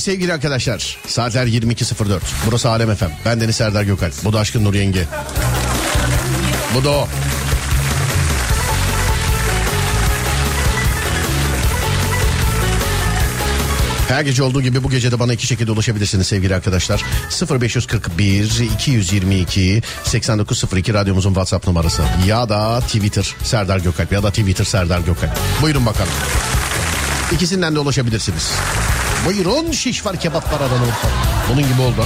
Sevgili arkadaşlar. Saatler 22.04. Burası Alem Efem. Ben Deniz Serdar Gökalp. Bu da Aşkın Nur Yenge. Bu da o. Her gece olduğu gibi bu gece de bana iki şekilde ulaşabilirsiniz sevgili arkadaşlar. 0541 222 8902 radyomuzun WhatsApp numarası. Ya da Twitter Serdar Gökalp ya da Twitter Serdar Gökalp. Buyurun bakalım. İkisinden de ulaşabilirsiniz. Buyurun şiş var kebap var Adana Urfa. Bunun gibi oldu.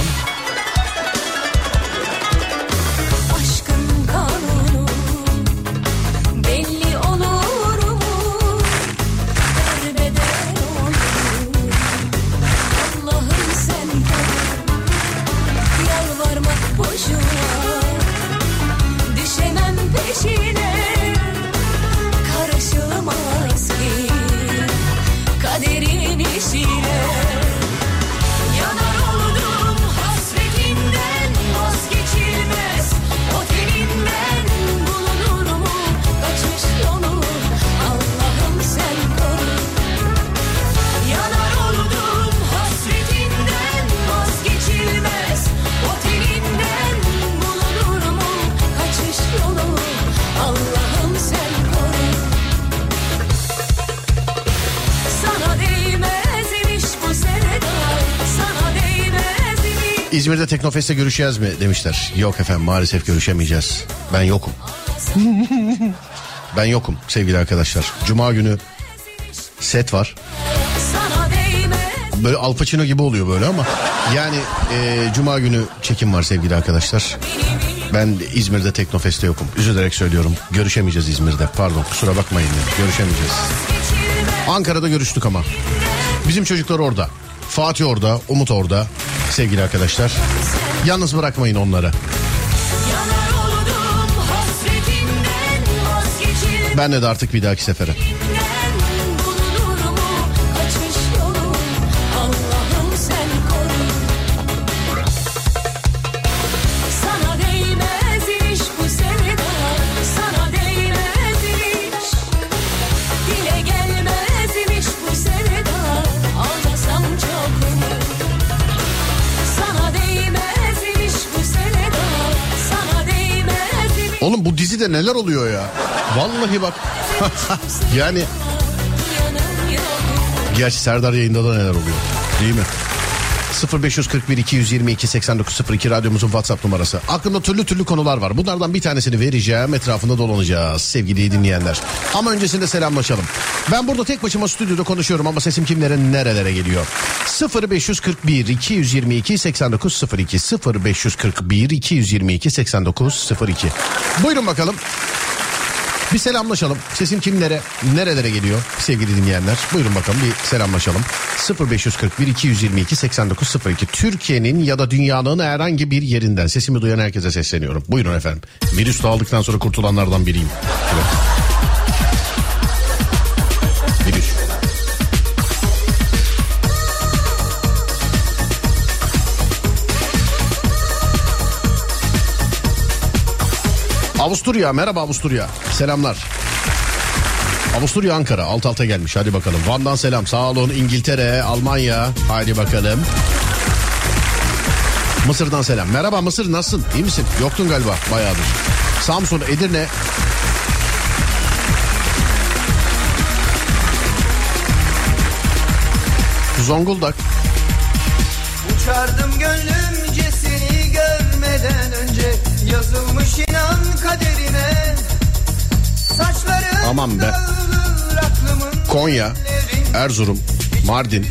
İzmir'de Teknofest'te görüşeceğiz mi demişler. Yok efendim maalesef görüşemeyeceğiz. Ben yokum. ben yokum sevgili arkadaşlar. Cuma günü set var. Böyle Al Pacino gibi oluyor böyle ama. Yani e, Cuma günü çekim var sevgili arkadaşlar. Ben İzmir'de Teknofest'te yokum. Üzülerek söylüyorum. Görüşemeyeceğiz İzmir'de. Pardon kusura bakmayın. Yani. Görüşemeyeceğiz. Ankara'da görüştük ama. Bizim çocuklar orada. Fatih orada, Umut orada sevgili arkadaşlar. Yalnız bırakmayın onları. Ben de artık bir dahaki sefere. Dizide neler oluyor ya? Vallahi bak. yani gerçi Serdar yayında da neler oluyor. Değil mi? 0541 222 8902 radyomuzun WhatsApp numarası. Aklımda türlü türlü konular var. Bunlardan bir tanesini vereceğim. Etrafında dolanacağız sevgili dinleyenler. Ama öncesinde selamlaşalım. Ben burada tek başıma stüdyoda konuşuyorum ama sesim kimlere nerelere geliyor? 0541 222 8902 0541 222 8902 Buyurun bakalım. Bir selamlaşalım. Sesim kimlere, nerelere geliyor sevgili dinleyenler? Buyurun bakalım bir selamlaşalım. 0541 222 8902 Türkiye'nin ya da dünyanın herhangi bir yerinden sesimi duyan herkese sesleniyorum. Buyurun efendim. Virüs dağıldıktan sonra kurtulanlardan biriyim. Evet. Avusturya merhaba Avusturya. Selamlar. Avusturya Ankara alt alta gelmiş hadi bakalım. Van'dan selam sağ olun İngiltere Almanya haydi bakalım. Mısır'dan selam. Merhaba Mısır nasılsın? İyi misin? Yoktun galiba bayağıdır. Samsun, Edirne. Zonguldak. Uçardım gönlümce seni görmeden önce Yazılmış inan kaderime Saçların Aman be. Konya. Erzurum, Mardin,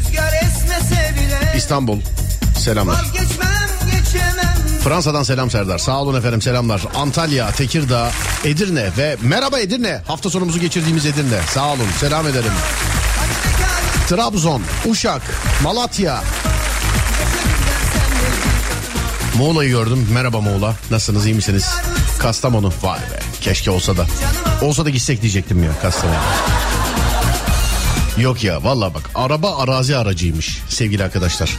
İstanbul. Selamlar. Fransa'dan selam Serdar. Sağ olun efendim selamlar. Antalya, Tekirdağ, Edirne ve merhaba Edirne. Hafta sonumuzu geçirdiğimiz Edirne. Sağ olun selam ederim. Trabzon, Uşak, Malatya. Muğla'yı gördüm. Merhaba Muğla. Nasılsınız iyi misiniz? Kastamonu. Vay be. Keşke olsa da. Olsa da gitsek diyecektim ya Kastamonu. Yok ya valla bak araba arazi aracıymış sevgili arkadaşlar.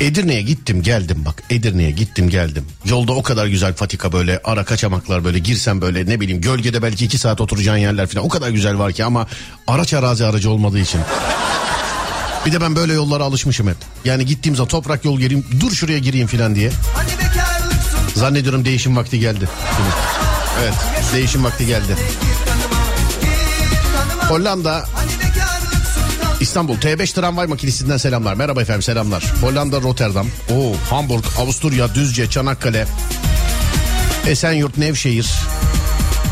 Edirne'ye gittim geldim bak Edirne'ye gittim geldim. Yolda o kadar güzel patika böyle ara kaçamaklar böyle girsen böyle ne bileyim gölgede belki iki saat oturacağın yerler falan o kadar güzel var ki ama araç arazi aracı olmadığı için. Bir de ben böyle yollara alışmışım hep. Yani gittiğim zaman toprak yol gireyim dur şuraya gireyim falan diye. Zannediyorum değişim vakti geldi. Evet değişim vakti geldi. Hollanda İstanbul T5 tramvay makinesinden selamlar. Merhaba efendim selamlar. Hollanda Rotterdam. Oo, Hamburg, Avusturya, Düzce, Çanakkale. Esenyurt, Nevşehir.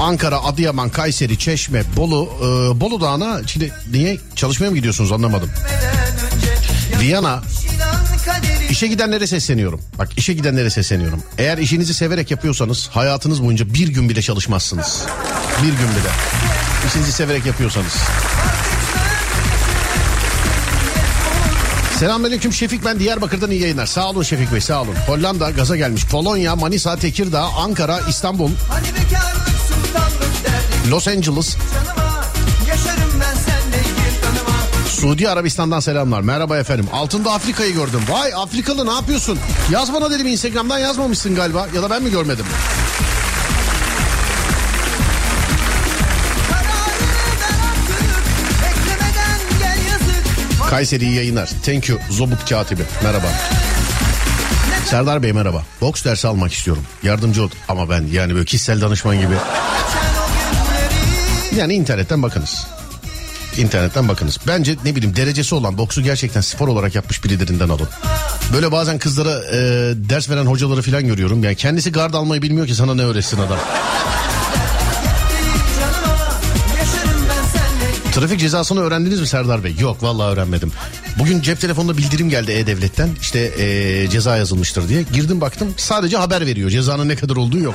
Ankara, Adıyaman, Kayseri, Çeşme, Bolu. Ee, Bolu Dağı'na şimdi niye çalışmaya mı gidiyorsunuz anlamadım. Viyana, İşe gidenlere sesleniyorum. Bak işe gidenlere sesleniyorum. Eğer işinizi severek yapıyorsanız hayatınız boyunca bir gün bile çalışmazsınız. Bir gün bile. İşinizi severek yapıyorsanız. Selamünaleyküm Şefik ben Diyarbakır'dan iyi yayınlar. Sağ olun Şefik Bey sağ olun. Hollanda gaza gelmiş. Polonya, Manisa, Tekirdağ, Ankara, İstanbul, Hani Los Angeles, Suudi Arabistan'dan selamlar. Merhaba efendim. Altında Afrika'yı gördüm. Vay Afrikalı ne yapıyorsun? Yaz bana dedim Instagram'dan yazmamışsın galiba. Ya da ben mi görmedim? Kararını ver artık Beklemeden gel yazık Kayseri iyi yayınlar. Thank you Zobut katibi. Merhaba. Serdar Bey merhaba. Boks dersi almak istiyorum. Yardımcı ol. Ama ben yani böyle kişisel danışman gibi. Yani internetten bakınız. İnternetten bakınız. Bence ne bileyim derecesi olan boksu gerçekten spor olarak yapmış birilerinden alın. Böyle bazen kızlara e, ders veren hocaları falan görüyorum. Yani kendisi gard almayı bilmiyor ki sana ne öğretsin adam. Trafik cezasını öğrendiniz mi Serdar Bey? Yok vallahi öğrenmedim. Bugün cep telefonunda bildirim geldi E-Devlet'ten. İşte e, ceza yazılmıştır diye. Girdim baktım sadece haber veriyor. Cezanın ne kadar olduğu yok.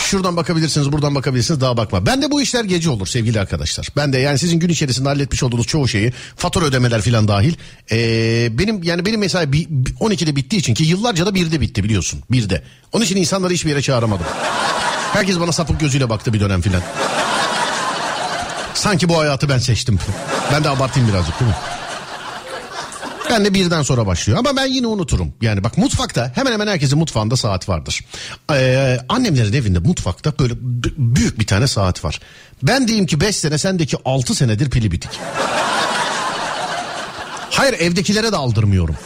Şuradan bakabilirsiniz buradan bakabilirsiniz daha bakma. Ben de bu işler gece olur sevgili arkadaşlar. Ben de yani sizin gün içerisinde halletmiş olduğunuz çoğu şeyi fatura ödemeler falan dahil. e, benim yani benim bi- 12'de bittiği için ki yıllarca da 1'de bitti biliyorsun. 1'de. Onun için insanları hiçbir yere çağıramadım. Herkes bana sapık gözüyle baktı bir dönem filan. Sanki bu hayatı ben seçtim. Ben de abartayım birazcık değil mi? Ben de birden sonra başlıyor ama ben yine unuturum. Yani bak mutfakta hemen hemen herkesin mutfağında saat vardır. Ee, annemlerin evinde mutfakta böyle büyük bir tane saat var. Ben diyeyim ki 5 sene sendeki 6 senedir pili bitik. Hayır evdekilere de aldırmıyorum.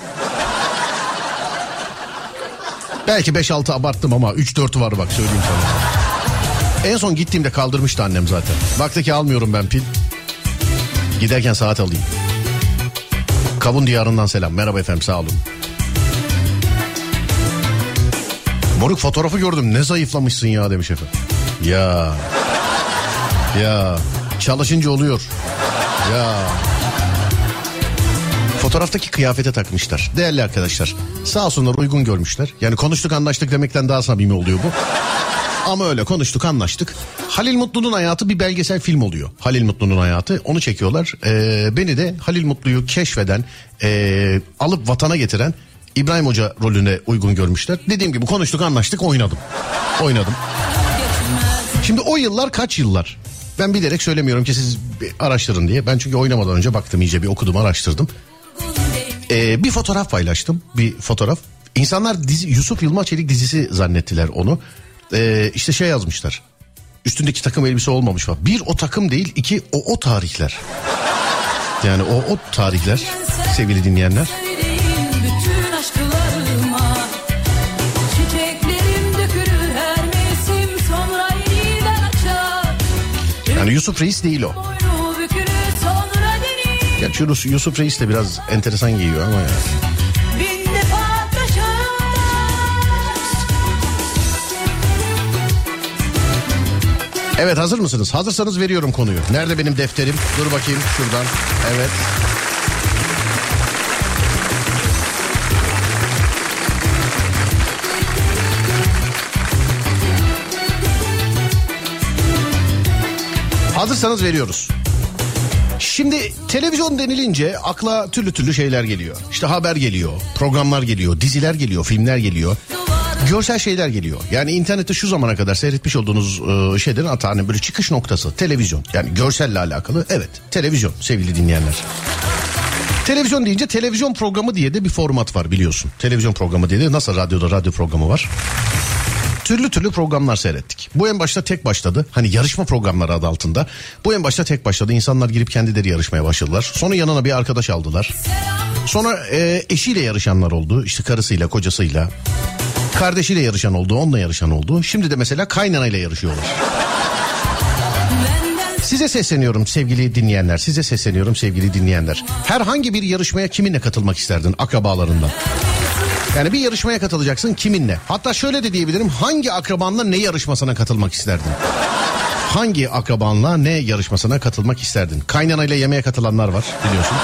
Belki 5-6 abarttım ama 3-4 var bak söyleyeyim sana. En son gittiğimde kaldırmıştı annem zaten. Baktı ki almıyorum ben pil. Giderken saat alayım. Kavun diyarından selam. Merhaba efendim sağ olun. Moruk fotoğrafı gördüm ne zayıflamışsın ya demiş efendim. Ya. Ya. Çalışınca oluyor. Ya. Fotoğraftaki kıyafete takmışlar. Değerli arkadaşlar. Sağ olsunlar uygun görmüşler. Yani konuştuk anlaştık demekten daha samimi oluyor bu. Ama öyle konuştuk anlaştık. Halil Mutlu'nun hayatı bir belgesel film oluyor. Halil Mutlu'nun hayatı onu çekiyorlar. Ee, beni de Halil Mutlu'yu keşfeden ee, alıp vatana getiren İbrahim Hoca rolüne uygun görmüşler. Dediğim gibi konuştuk anlaştık oynadım. Oynadım. Şimdi o yıllar kaç yıllar? Ben bilerek söylemiyorum ki siz araştırın diye. Ben çünkü oynamadan önce baktım iyice bir okudum araştırdım. Ee, bir fotoğraf paylaştım. Bir fotoğraf. İnsanlar dizi, Yusuf Yılmaz Çelik dizisi zannettiler onu. Ee, işte şey yazmışlar. Üstündeki takım elbise olmamış var. Bir o takım değil, iki o o tarihler. Yani o o tarihler sevgili dinleyenler. Yani Yusuf Reis değil o. Gerçi Yusuf, Yusuf Reis de biraz enteresan giyiyor ama yani. Evet hazır mısınız? Hazırsanız veriyorum konuyu. Nerede benim defterim? Dur bakayım şuradan. Evet. Hazırsanız veriyoruz. Şimdi televizyon denilince akla türlü türlü şeyler geliyor. İşte haber geliyor, programlar geliyor, diziler geliyor, filmler geliyor. Görsel şeyler geliyor. Yani internette şu zamana kadar seyretmiş olduğunuz e, şeylerin hatta böyle çıkış noktası televizyon. Yani görselle alakalı evet televizyon sevgili dinleyenler. Televizyon deyince televizyon programı diye de bir format var biliyorsun. Televizyon programı diye de nasıl radyoda radyo programı var. Türlü türlü programlar seyrettik. Bu en başta tek başladı. Hani yarışma programları adı altında. Bu en başta tek başladı. İnsanlar girip kendileri yarışmaya başladılar. Sonra yanına bir arkadaş aldılar. Sonra e, eşiyle yarışanlar oldu. İşte karısıyla, kocasıyla. Kardeşiyle yarışan oldu, onunla yarışan oldu. Şimdi de mesela kaynanayla yarışıyorlar. Size sesleniyorum sevgili dinleyenler. Size sesleniyorum sevgili dinleyenler. Herhangi bir yarışmaya kiminle katılmak isterdin akrabalarından? Yani bir yarışmaya katılacaksın kiminle? Hatta şöyle de diyebilirim hangi akrabanla ne yarışmasına katılmak isterdin? Hangi akrabanla ne yarışmasına katılmak isterdin? Kaynanayla yemeğe katılanlar var biliyorsun.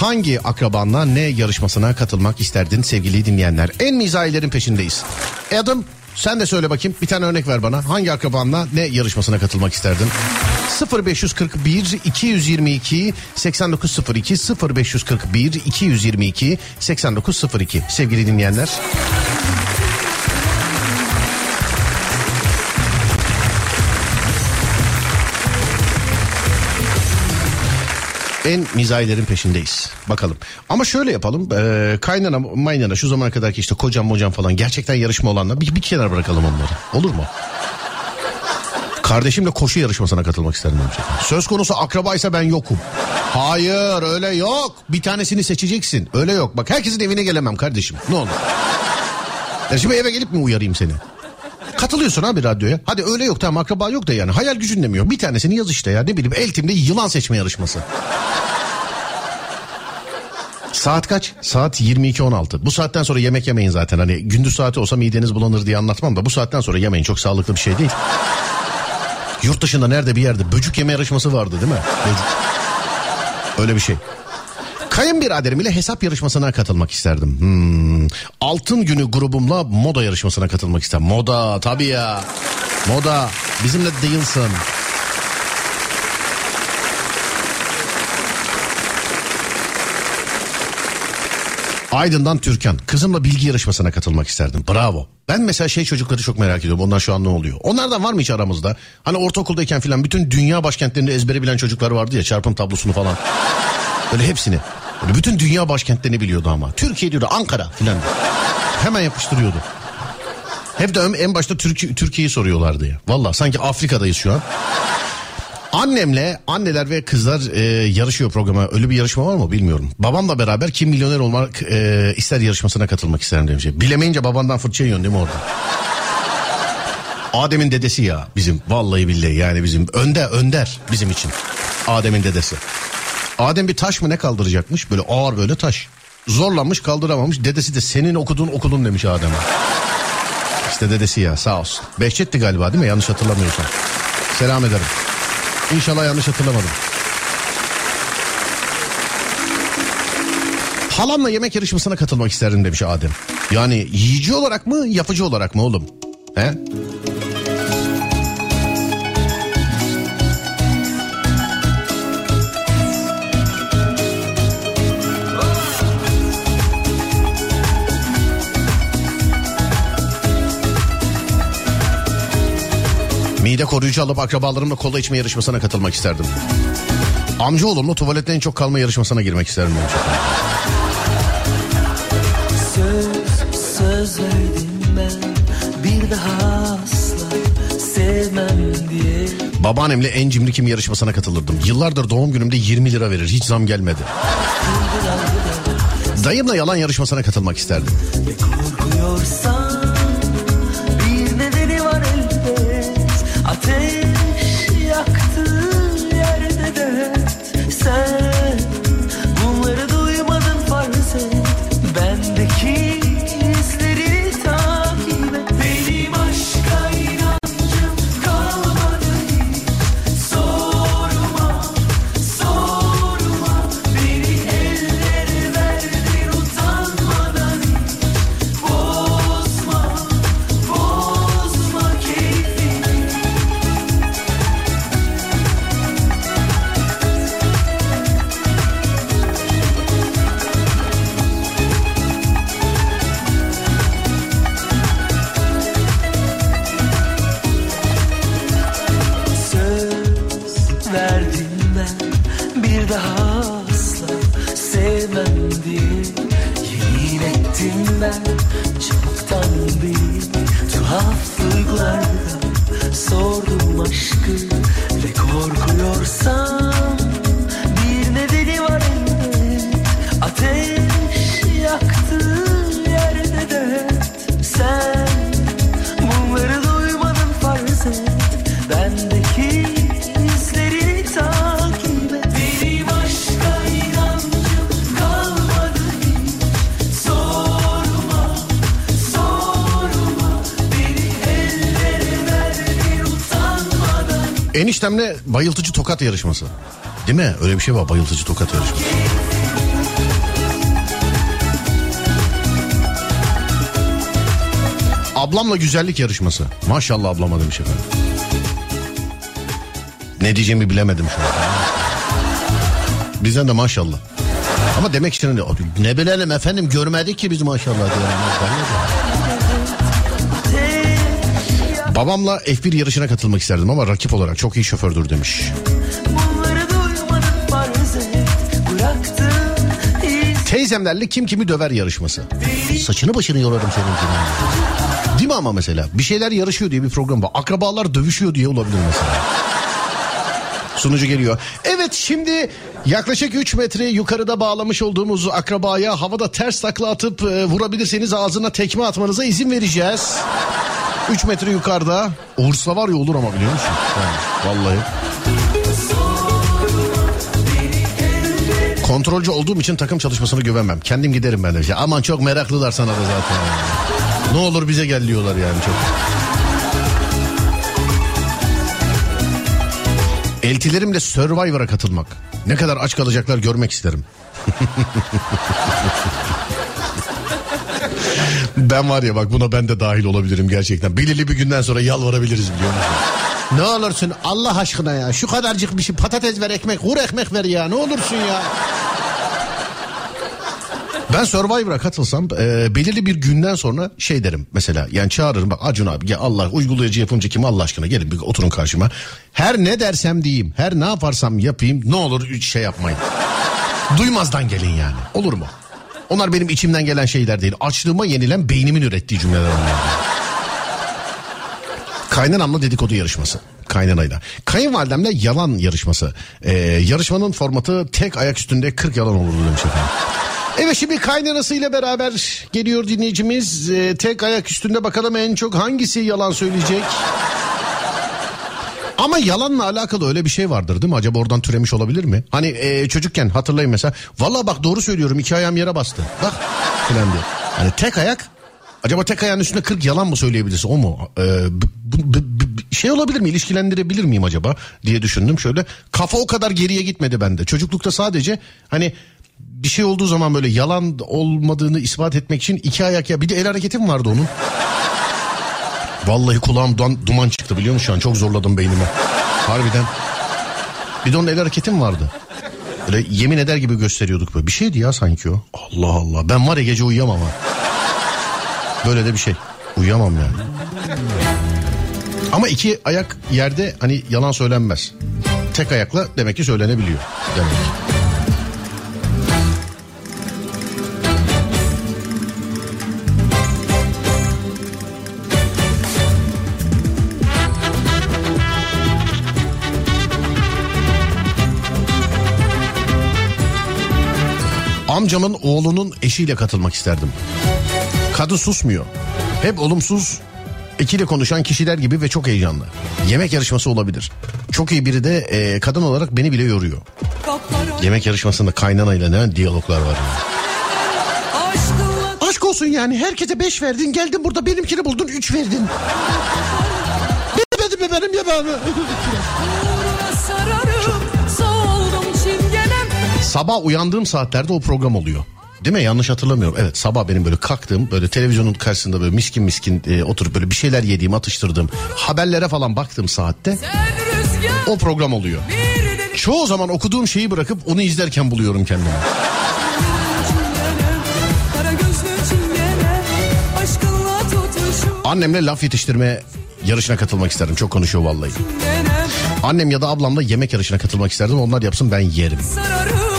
Hangi akrabanla ne yarışmasına katılmak isterdin sevgili dinleyenler? En mizahilerin peşindeyiz. Adam sen de söyle bakayım bir tane örnek ver bana. Hangi akrabanla ne yarışmasına katılmak isterdin? 0541 222 8902 0541 222 8902 sevgili dinleyenler. En mizahilerin peşindeyiz. Bakalım. Ama şöyle yapalım. E, kaynana maynana şu zamana kadar ki işte kocam mocam falan gerçekten yarışma olanlar bir, bir kenara bırakalım onları. Olur mu? Kardeşimle koşu yarışmasına katılmak isterim efendim. Söz konusu akrabaysa ben yokum. Hayır öyle yok. Bir tanesini seçeceksin. Öyle yok. Bak herkesin evine gelemem kardeşim. Ne olur. Ya şimdi eve gelip mi uyarayım seni? Katılıyorsun abi radyoya. Hadi öyle yok tamam akraba yok da yani. Hayal gücün demiyor. Bir tanesini yaz işte ya. Ne bileyim Eltim'de yılan seçme yarışması. Saat kaç? Saat 22.16. Bu saatten sonra yemek yemeyin zaten. Hani gündüz saati olsa mideniz bulanır diye anlatmam da bu saatten sonra yemeyin. Çok sağlıklı bir şey değil. Yurt dışında nerede bir yerde böcük yeme yarışması vardı değil mi? Böcük. Öyle bir şey. Kayınbiraderim ile hesap yarışmasına katılmak isterdim. Hmm. Altın günü grubumla moda yarışmasına katılmak isterdim. Moda tabii ya. Moda bizimle değilsin. Aydın'dan Türkan. Kızımla bilgi yarışmasına katılmak isterdim. Bravo. Ben mesela şey çocukları çok merak ediyorum. Onlar şu an ne oluyor? Onlardan var mı hiç aramızda? Hani ortaokuldayken filan bütün dünya başkentlerinde ezbere bilen çocuklar vardı ya çarpım tablosunu falan. Böyle hepsini. Böyle bütün dünya başkentlerini biliyordu ama. Türkiye diyordu Ankara filan. Hemen yapıştırıyordu. Hep de en başta Türkiye, Türkiye'yi soruyorlardı ya. Valla sanki Afrika'dayız şu an. Annemle anneler ve kızlar e, yarışıyor programa. Öyle bir yarışma var mı bilmiyorum. Babamla beraber kim milyoner olmak e, ister yarışmasına katılmak isterim demiş. Bilemeyince babandan fırça yiyorsun değil mi orada? Adem'in dedesi ya bizim. Vallahi billahi yani bizim. Önde önder bizim için. Adem'in dedesi. Adem bir taş mı ne kaldıracakmış? Böyle ağır böyle taş. Zorlanmış kaldıramamış. Dedesi de senin okudun okudun demiş Adem'e. İşte dedesi ya sağ olsun. Behçet'ti galiba değil mi? Yanlış hatırlamıyorsam. Selam ederim. İnşallah yanlış hatırlamadım. Halamla yemek yarışmasına katılmak isterdim demiş Adem. Yani yiyici olarak mı yapıcı olarak mı oğlum? He? Mide koruyucu alıp akrabalarımla kola içme yarışmasına katılmak isterdim. Amca oğlumla tuvalette en çok kalma yarışmasına girmek isterdim. Söz, söz verdim ben bir daha asla sevmem diye. Babaannemle en cimri kim yarışmasına katılırdım. Yıllardır doğum günümde 20 lira verir. Hiç zam gelmedi. Dayımla yalan yarışmasına katılmak isterdim. Ve korkuyorsan Eniştemle bayıltıcı tokat yarışması. Değil mi? Öyle bir şey var bayıltıcı tokat yarışması. Ablamla güzellik yarışması. Maşallah ablama demiş efendim. Ne diyeceğimi bilemedim şu an. Bizden de maşallah. Ama demek de ne bilelim efendim görmedik ki biz maşallah diyorum. Babamla F1 yarışına katılmak isterdim ama rakip olarak çok iyi şofördür demiş. Teyzemlerle kim kimi döver yarışması. Saçını başını yolarım seninkine. Değil mi ama mesela? Bir şeyler yarışıyor diye bir program var. Akrabalar dövüşüyor diye olabilir mesela. Sunucu geliyor. Evet şimdi yaklaşık 3 metre yukarıda bağlamış olduğumuz akrabaya havada ters takla atıp e, vurabilirseniz ağzına tekme atmanıza izin vereceğiz. 3 metre yukarıda. Olursa var ya olur ama biliyor musun? Yani, vallahi. Kontrolcü olduğum için takım çalışmasını güvenmem. Kendim giderim ben de. Şey. Aman çok meraklılar sana da zaten. Ne olur bize gel diyorlar yani çok. Eltilerimle Survivor'a katılmak. Ne kadar aç kalacaklar görmek isterim. ben var ya bak buna ben de dahil olabilirim gerçekten. Belirli bir günden sonra yalvarabiliriz biliyor musun? Ne olursun Allah aşkına ya şu kadarcık bir şey patates ver ekmek vur ekmek ver ya ne olursun ya. Ben Survivor'a katılsam e, belirli bir günden sonra şey derim mesela yani çağırırım bak Acun abi gel Allah uygulayıcı yapımcı kim Allah aşkına gelin bir oturun karşıma. Her ne dersem diyeyim her ne yaparsam yapayım ne olur şey yapmayın. Duymazdan gelin yani olur mu? Onlar benim içimden gelen şeyler değil açlığıma yenilen beynimin ürettiği cümleler onlar. Kaynanamla dedikodu yarışması. Kaynanayla. Kayınvalidemle yalan yarışması. Ee, yarışmanın formatı tek ayak üstünde 40 yalan olurdu demiş efendim. Evet şimdi kaynanasıyla beraber geliyor dinleyicimiz. Ee, tek ayak üstünde bakalım en çok hangisi yalan söyleyecek? Ama yalanla alakalı öyle bir şey vardır değil mi? Acaba oradan türemiş olabilir mi? Hani e, çocukken hatırlayın mesela. Valla bak doğru söylüyorum iki ayağım yere bastı. Bak filan diye. Hani tek ayak Acaba tek ayağın üstünde 40 yalan mı söyleyebilirsin o mu? Ee, b- b- b- şey olabilir mi ilişkilendirebilir miyim acaba diye düşündüm şöyle. Kafa o kadar geriye gitmedi bende. Çocuklukta sadece hani bir şey olduğu zaman böyle yalan olmadığını ispat etmek için iki ayak ya bir de el hareketi mi vardı onun? Vallahi kulağımdan duman çıktı biliyor musun şu an çok zorladım beynimi. Harbiden. Bir de onun el hareketi mi vardı? Böyle yemin eder gibi gösteriyorduk böyle. Bir şeydi ya sanki o. Allah Allah. Ben var ya gece uyuyamam ha. Böyle de bir şey. Uyuyamam yani. Ama iki ayak yerde hani yalan söylenmez. Tek ayakla demek ki söylenebiliyor. Demek ki. Amcamın oğlunun eşiyle katılmak isterdim. Kadın susmuyor. Hep olumsuz ikili konuşan kişiler gibi ve çok heyecanlı. Yemek yarışması olabilir. Çok iyi biri de e, kadın olarak beni bile yoruyor. Yemek yarışmasında kaynanayla ne diyaloglar var. yani. Aşk olsun yani herkese beş verdin geldin burada benimkini buldun üç verdin. Benim benim benim yemeğimi. Sabah uyandığım saatlerde o program oluyor. Değil mi? Yanlış hatırlamıyorum. Evet sabah benim böyle kalktığım böyle televizyonun karşısında böyle miskin miskin e, oturup böyle bir şeyler yediğim atıştırdığım haberlere falan baktığım saatte o program oluyor. Çoğu zaman okuduğum şeyi bırakıp onu izlerken buluyorum kendimi. Annemle laf yetiştirme yarışına katılmak isterdim. Çok konuşuyor vallahi. Annem ya da ablamla yemek yarışına katılmak isterdim. Onlar yapsın ben yerim. Sararım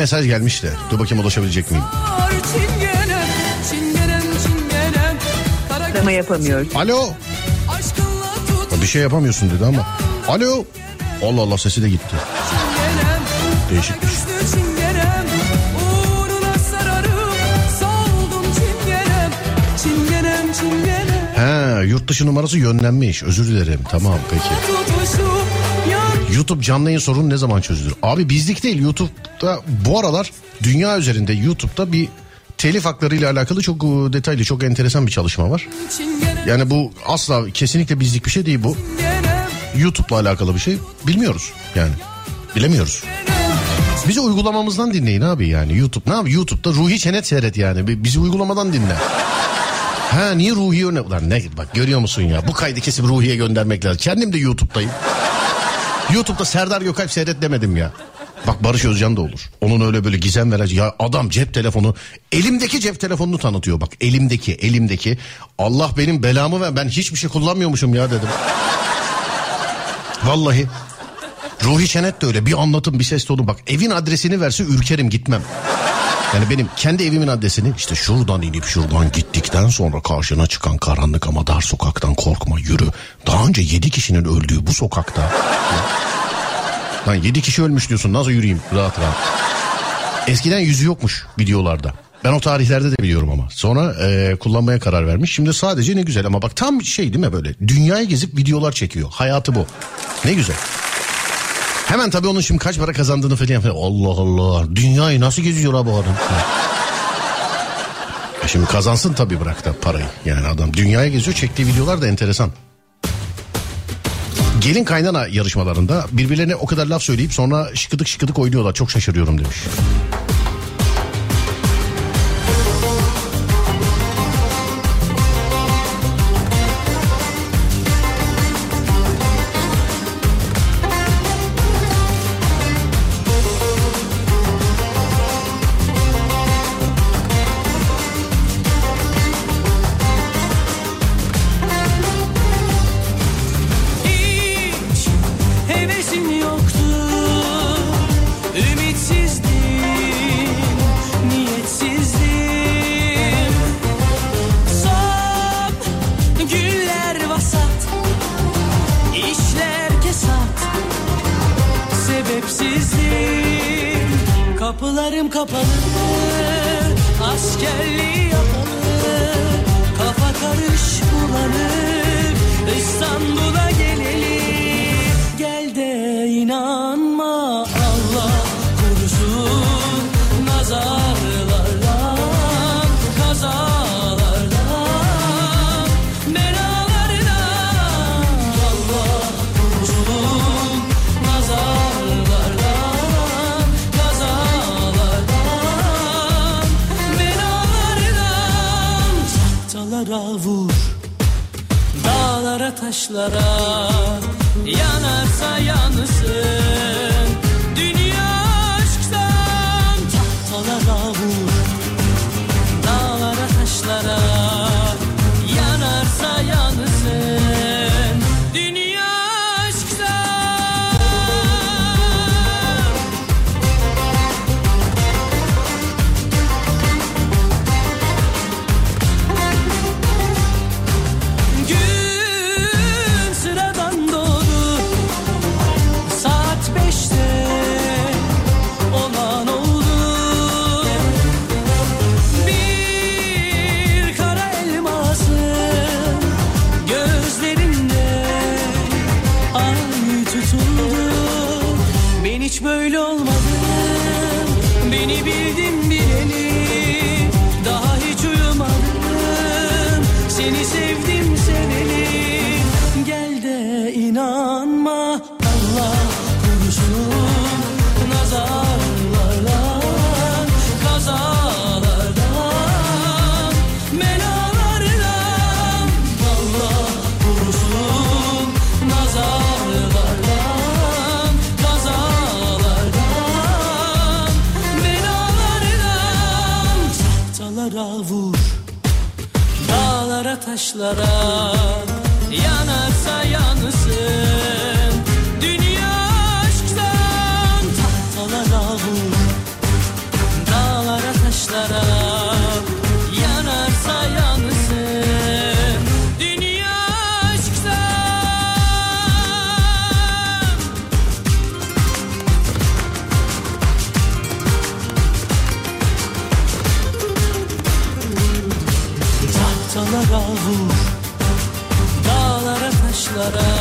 mesaj gelmiş de. Dur bakayım ulaşabilecek miyim? Arama yapamıyoruz. Alo. Bir şey yapamıyorsun dedi ama. Alo. Allah Allah sesi de gitti. Değişikmiş. He yurt dışı numarası yönlenmiş. Özür dilerim. Tamam peki. YouTube canlı yayın sorunu ne zaman çözülür? Abi bizlik değil YouTube'da bu aralar dünya üzerinde YouTube'da bir telif hakları ile alakalı çok e, detaylı çok enteresan bir çalışma var. Yani bu asla kesinlikle bizlik bir şey değil bu. YouTube'la alakalı bir şey bilmiyoruz yani. Bilemiyoruz. Bizi uygulamamızdan dinleyin abi yani YouTube. Ne abi YouTube'da Ruhi Çenet seyret yani. Bi- Bizi uygulamadan dinle. Ha niye Ruhi'ye öne... Ulan ne bak görüyor musun ya bu kaydı kesip Ruhi'ye göndermek lazım. Kendim de YouTube'dayım. YouTube'da Serdar Gökalp seyret demedim ya. Bak Barış Özcan da olur. Onun öyle böyle gizem verici. Ya adam cep telefonu elimdeki cep telefonunu tanıtıyor bak. Elimdeki elimdeki. Allah benim belamı ver ben hiçbir şey kullanmıyormuşum ya dedim. Vallahi. Ruhi Çenet de öyle bir anlatım bir ses tonu bak evin adresini verse ürkerim gitmem. Yani benim kendi evimin adresini işte şuradan inip şuradan gittikten sonra karşına çıkan karanlık ama dar sokaktan korkma yürü. Daha önce yedi kişinin öldüğü bu sokakta. Lan yedi kişi ölmüş diyorsun nasıl yürüyeyim rahat rahat. Eskiden yüzü yokmuş videolarda. Ben o tarihlerde de biliyorum ama. Sonra e, kullanmaya karar vermiş. Şimdi sadece ne güzel ama bak tam şey değil mi böyle. Dünyayı gezip videolar çekiyor. Hayatı bu. Ne güzel. Hemen tabii onun şimdi kaç para kazandığını falan falan. Allah Allah. Dünyayı nasıl geziyor abi adam? Ya şimdi kazansın tabii bırak da parayı. Yani adam dünyaya geziyor çektiği videolar da enteresan. Gelin kaynana yarışmalarında birbirlerine o kadar laf söyleyip sonra şıkıdık şıkıdık oynuyorlar. Çok şaşırıyorum demiş. Tahtalara vur Dağlara taşlara yanarsa yansın taşlara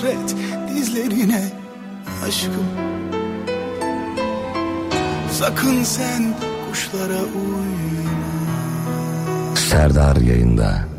hasret dizlerine aşkım Sakın sen kuşlara uyma Serdar yayında.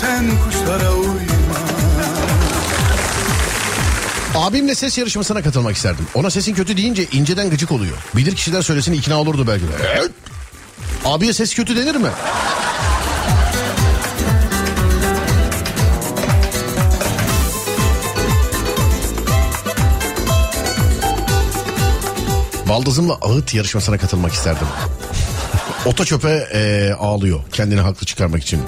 Sen kuşlara uyma Abimle ses yarışmasına katılmak isterdim. Ona sesin kötü deyince inceden gıcık oluyor. Bilir kişiler söylesin ikna olurdu belki de. Evet. Abiye ses kötü denir mi? Baldızımla ağıt yarışmasına katılmak isterdim. Ota çöpe ağlıyor kendini haklı çıkarmak için.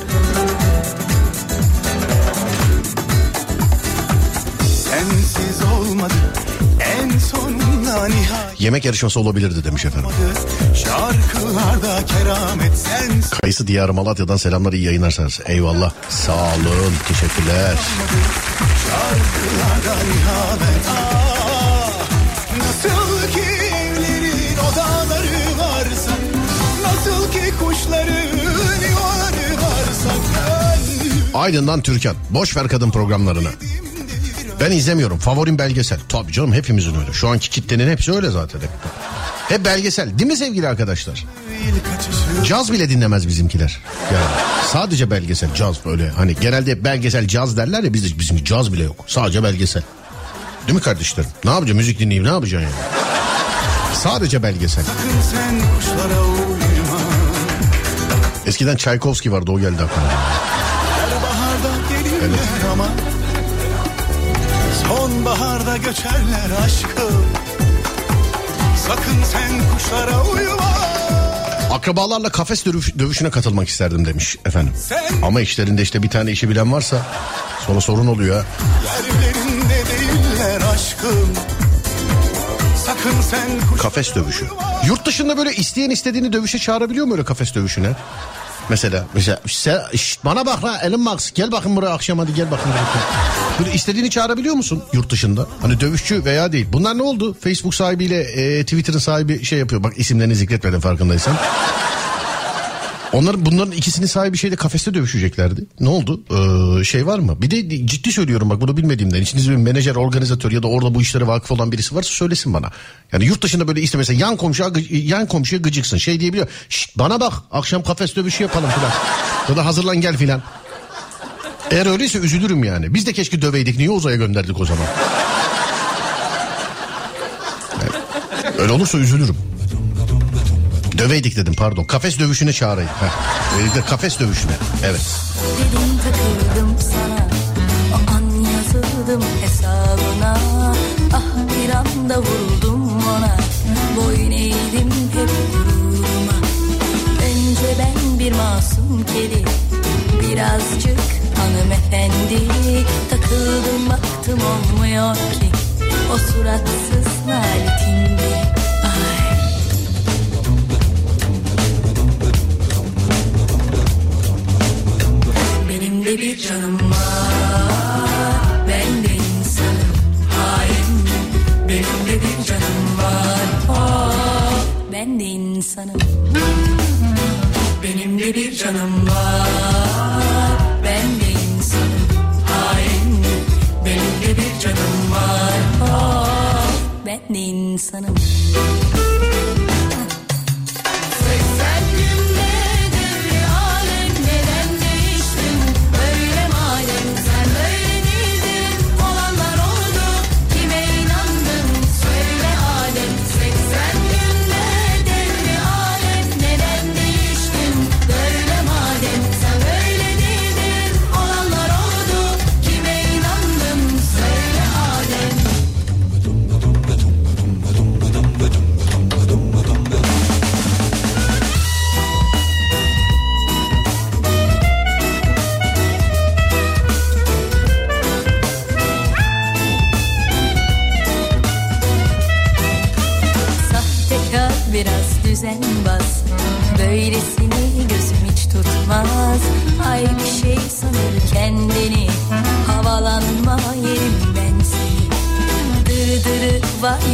Yemek yarışması olabilirdi demiş efendim. Şarkılarda keramet sensiz Kayısı Diyarı Malatya'dan selamlar iyi yayınlar. Eyvallah. Sağ olun. Teşekkürler. Nasıl ki evlerin odaları varsa Nasıl ki kuşların yuvaları varsa Aydın'dan Türkan. Boş ver kadın programlarını. Ben izlemiyorum. Favorim belgesel. Tabii canım hepimizin öyle. Şu anki kitlenin hepsi öyle zaten. Hep, hep belgesel. Değil mi sevgili arkadaşlar? Caz bile dinlemez bizimkiler. Yani sadece belgesel, caz böyle. Hani genelde belgesel, caz derler ya bizde bizim caz bile yok. Sadece belgesel. Değil mi kardeşlerim? Ne yapacaksın? Müzik dinleyip ne yapacaksın yani? Sadece belgesel. Eskiden Çaykovski vardı o geldi aklıma. Her baharda göçerler aşkım Sakın sen kuşlara uyma Akrabalarla kafes dövüş- dövüşüne katılmak isterdim demiş efendim. Sen- Ama işlerinde işte bir tane işi bilen varsa sonra sorun oluyor. Yerlerinde değiller aşkım Sakın sen kuş Kafes dövüşü. Yurt dışında böyle isteyen istediğini dövüşe çağırabiliyor mu öyle kafes dövüşüne? Mesela mesela sen, şşt, bana bak la Elon Musk gel bakın buraya akşam hadi gel bakın. Böyle istediğini çağırabiliyor musun yurt dışında? Hani dövüşçü veya değil. Bunlar ne oldu? Facebook sahibiyle e, Twitter'ın sahibi şey yapıyor. Bak isimlerini zikretmedim farkındaysan. Onların bunların ikisinin sahibi şeyde kafeste dövüşeceklerdi. Ne oldu? Ee, şey var mı? Bir de ciddi söylüyorum bak bunu bilmediğimden. İçinizde bir menajer, organizatör ya da orada bu işlere vakıf olan birisi varsa söylesin bana. Yani yurt dışında böyle işte mesela yan komşuya, yan komşuya gıcıksın. Şey diyebiliyor. Şşt bana bak akşam kafes dövüşü yapalım filan. ya da hazırlan gel filan. Eğer öyleyse üzülürüm yani. Biz de keşke döveydik. Niye uzaya gönderdik o zaman? Öyle olursa üzülürüm. Döveydik dedim pardon. Kafes dövüşüne çağırayım. Heh. Kafes dövüşüne. Evet. Dedim takıldım sana O an yazıldım hesabına Ah bir anda vuruldum ona Boyun eğdim hep gururuma Önce ben bir masum kedi Birazcık hanımefendi Takıldım baktım olmuyor ki O suratsız naletin biri de bir canım var. Ben de insanım. Hain. Benim de bir canım var. Oh, Ben de insanım. Benim de bir canım var. Ben de insanım. Hain. Benim de bir canım var. Oh, Ben de insanım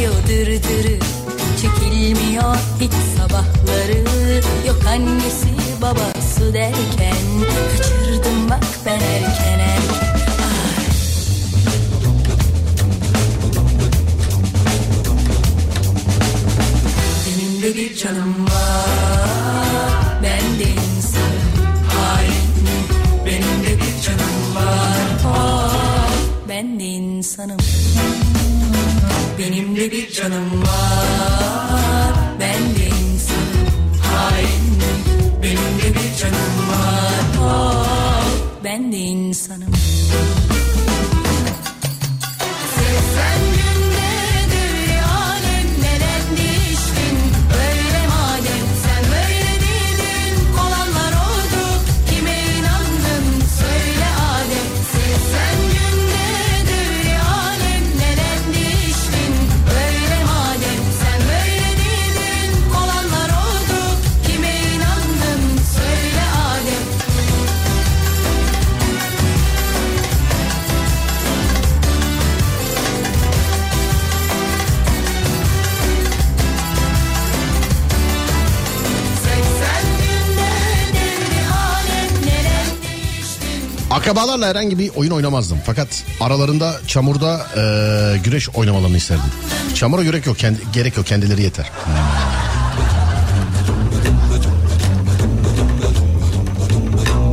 Yo dırdırı Çekilmiyor hiç sabahları. Yok annesi babası derken Benim de bir canım var Akrabalarla herhangi bir oyun oynamazdım. Fakat aralarında çamurda e, güreş oynamalarını isterdim. Çamura gerek yok, kendi, gerek yok kendileri yeter.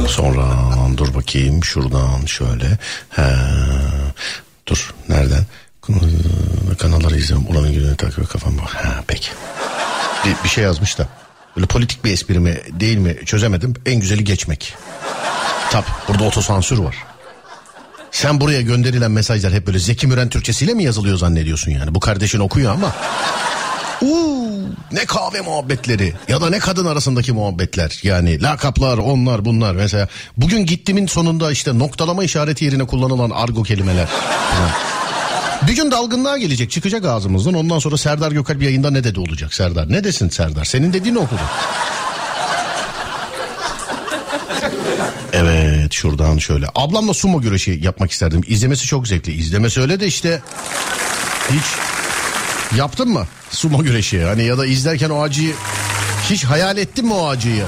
Sonra dur bakayım şuradan şöyle. He, dur nereden? Kanalları izliyorum. Ulanın gününü takip et kafam. Ha peki. Bir, bir şey yazmış da. Böyle politik bir espri mi değil mi çözemedim. En güzeli geçmek. Tabi burada otosansür var. Sen buraya gönderilen mesajlar hep böyle Zeki Müren Türkçesiyle mi yazılıyor zannediyorsun yani? Bu kardeşin okuyor ama. Uuu, ne kahve muhabbetleri ya da ne kadın arasındaki muhabbetler yani lakaplar onlar bunlar mesela bugün gittimin sonunda işte noktalama işareti yerine kullanılan argo kelimeler. Bir gün dalgınlığa gelecek çıkacak ağzımızdan ondan sonra Serdar Gökalp yayında ne dedi olacak Serdar ne desin Serdar senin dediğini okudu. Evet şuradan şöyle. Ablamla sumo güreşi yapmak isterdim. İzlemesi çok zevkli. İzlemesi öyle de işte hiç yaptın mı sumo güreşi? Hani ya da izlerken o acıyı hiç hayal ettin mi o acıyı?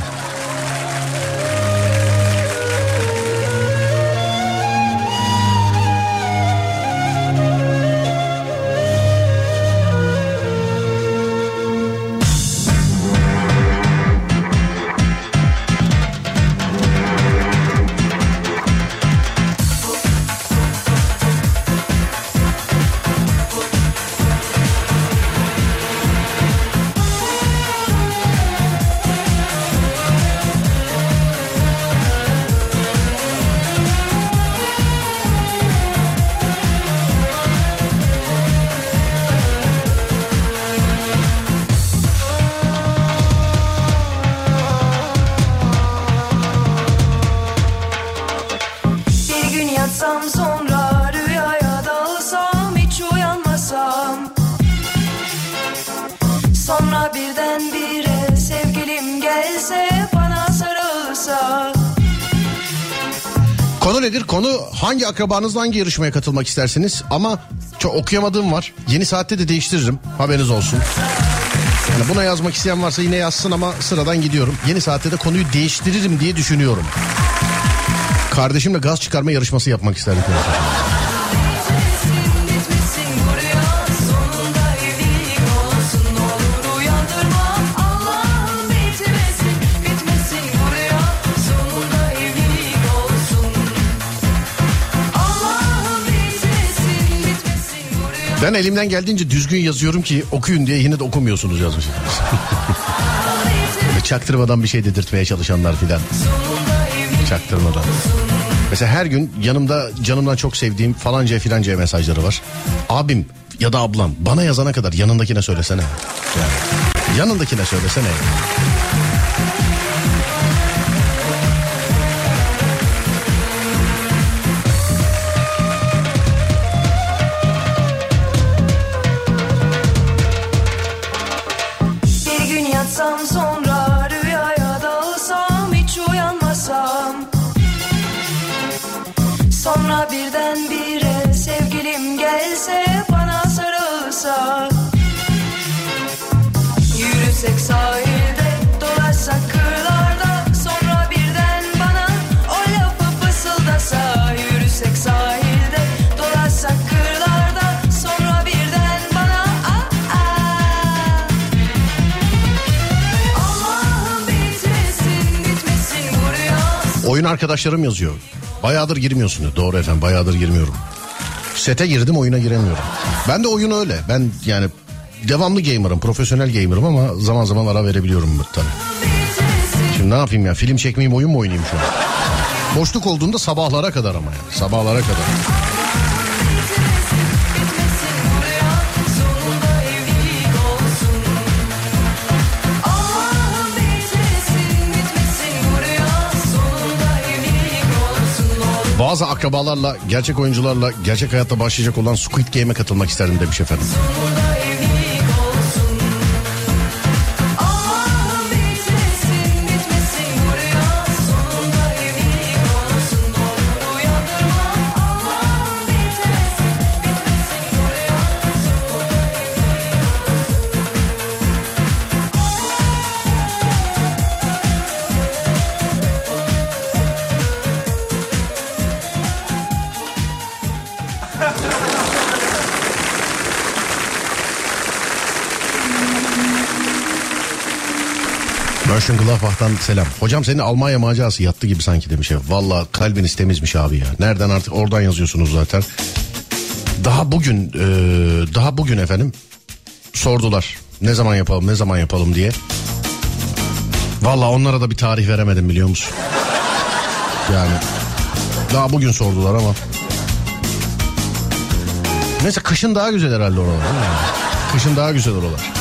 Hangi akrabanızla hangi yarışmaya katılmak istersiniz? Ama çok okuyamadığım var. Yeni saatte de değiştiririm. Haberiniz olsun. Yani buna yazmak isteyen varsa yine yazsın ama sıradan gidiyorum. Yeni saatte de konuyu değiştiririm diye düşünüyorum. Kardeşimle gaz çıkarma yarışması yapmak isterdik. Ben elimden geldiğince düzgün yazıyorum ki okuyun diye yine de okumuyorsunuz yazmış. Çaktırmadan bir şey dedirtmeye çalışanlar filan. Çaktırmadan. Mesela her gün yanımda canımdan çok sevdiğim falanca filanca mesajları var. Abim ya da ablam bana yazana kadar yanındakine söylesene. Yani, yanındakine söylesene. Bir Oyun arkadaşlarım yazıyor. Bayağıdır girmiyorsun. Doğru efendim bayağıdır girmiyorum. Sete girdim oyuna giremiyorum. Ben de oyun öyle. Ben yani devamlı gamer'ım. Profesyonel gamer'ım ama zaman zaman ara verebiliyorum tabii. Şimdi ne yapayım ya film çekmeyeyim oyun mu oynayayım şu an? Boşluk olduğunda sabahlara kadar ama yani. Sabahlara kadar. Bazı akrabalarla, gerçek oyuncularla gerçek hayatta başlayacak olan Squid Game'e katılmak isterdim demiş efendim. Mönchengladbach'tan selam. Hocam senin Almanya macerası yattı gibi sanki demiş ya. Valla kalbiniz temizmiş abi ya. Nereden artık oradan yazıyorsunuz zaten. Daha bugün e, daha bugün efendim sordular. Ne zaman yapalım ne zaman yapalım diye. Valla onlara da bir tarih veremedim biliyor musun? Yani daha bugün sordular ama. Neyse kışın daha güzel herhalde oralar. Kışın daha güzel oralar.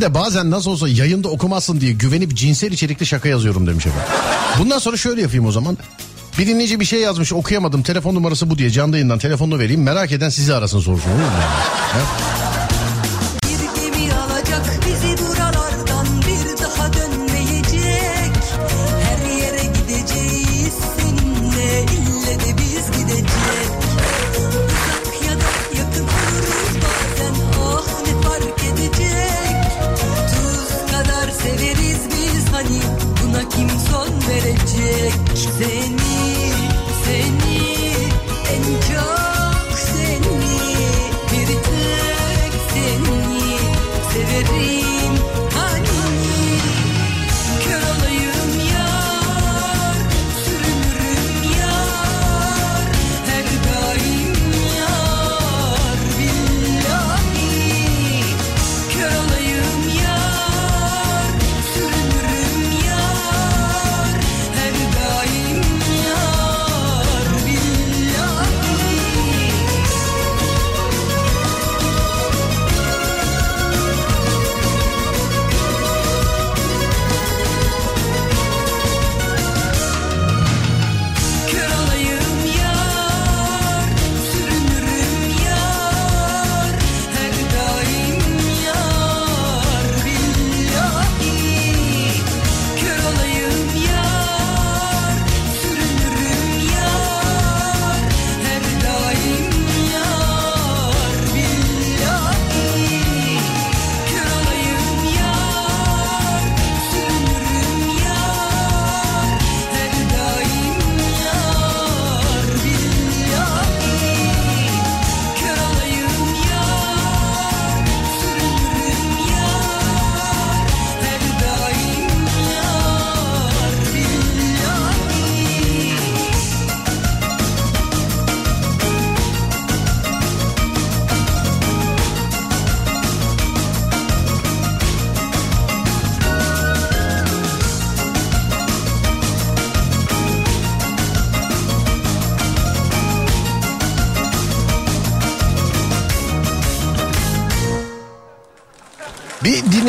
De bazen nasıl olsa yayında okumazsın diye güvenip cinsel içerikli şaka yazıyorum demiş efendim. Bundan sonra şöyle yapayım o zaman. Bir dinleyici bir şey yazmış okuyamadım telefon numarası bu diye canlı yayından telefonunu vereyim merak eden sizi arasın sorsun olur mu?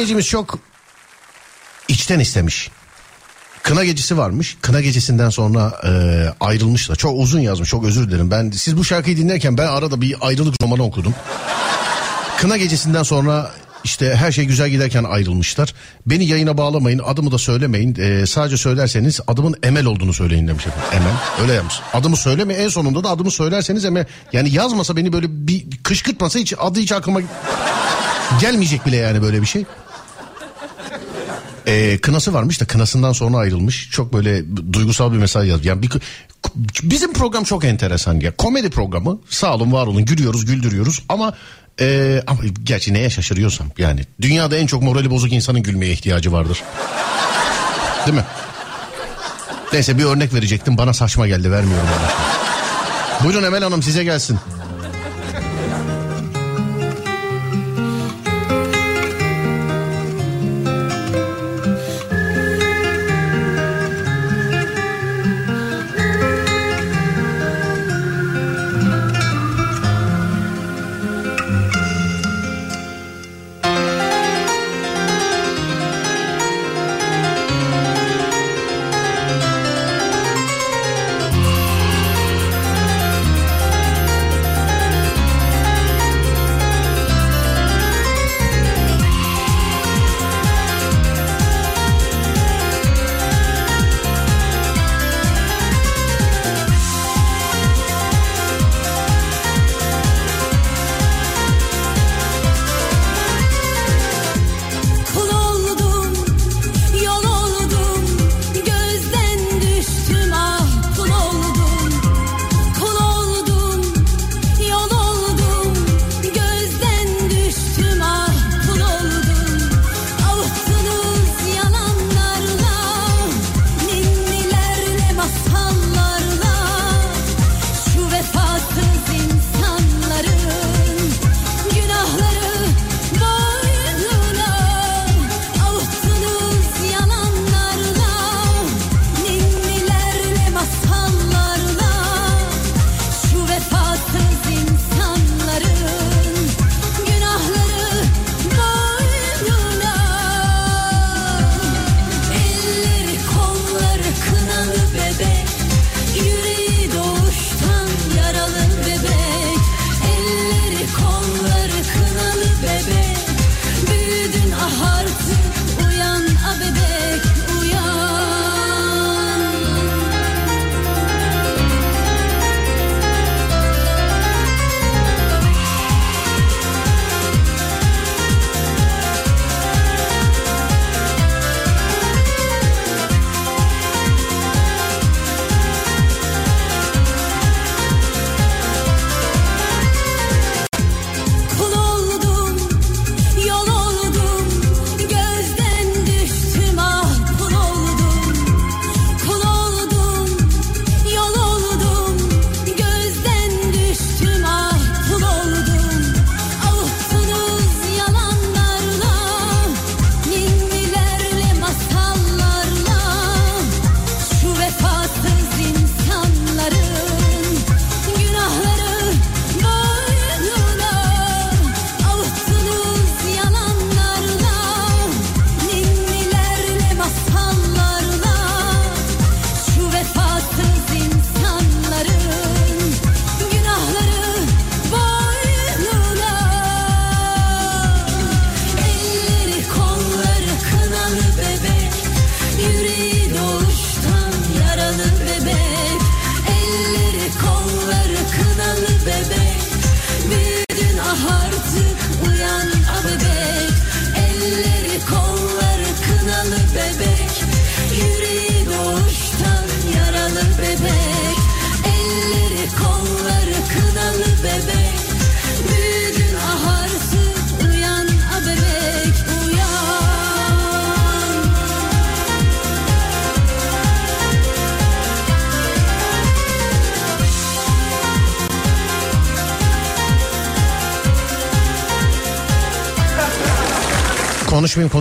Dinleyicimiz çok içten istemiş. Kına gecesi varmış. Kına gecesinden sonra e, ayrılmışlar. Çok uzun yazmış. Çok özür dilerim. Ben siz bu şarkıyı dinlerken ben arada bir ayrılık romanı okudum. Kına gecesinden sonra işte her şey güzel giderken ayrılmışlar. Beni yayına bağlamayın, adımı da söylemeyin. E, sadece söylerseniz adımın Emel olduğunu söyleyin demiş efendim. Emel. Öyle yapmış. Adımı söyleme en sonunda da adımı söylerseniz Emel. Yani yazmasa beni böyle bir kışkırtmasa hiç adı hiç aklıma gelmeyecek bile yani böyle bir şey. Ee, kınası varmış da kınasından sonra ayrılmış. Çok böyle duygusal bir mesaj yazmış. Yani bir, bizim program çok enteresan ya. Komedi programı. Sağ olun var olun gülüyoruz güldürüyoruz ama e, ama gerçi neye şaşırıyorsam yani dünyada en çok morali bozuk insanın gülmeye ihtiyacı vardır. Değil mi? Neyse bir örnek verecektim bana saçma geldi vermiyorum ona. Buyurun Emel Hanım size gelsin.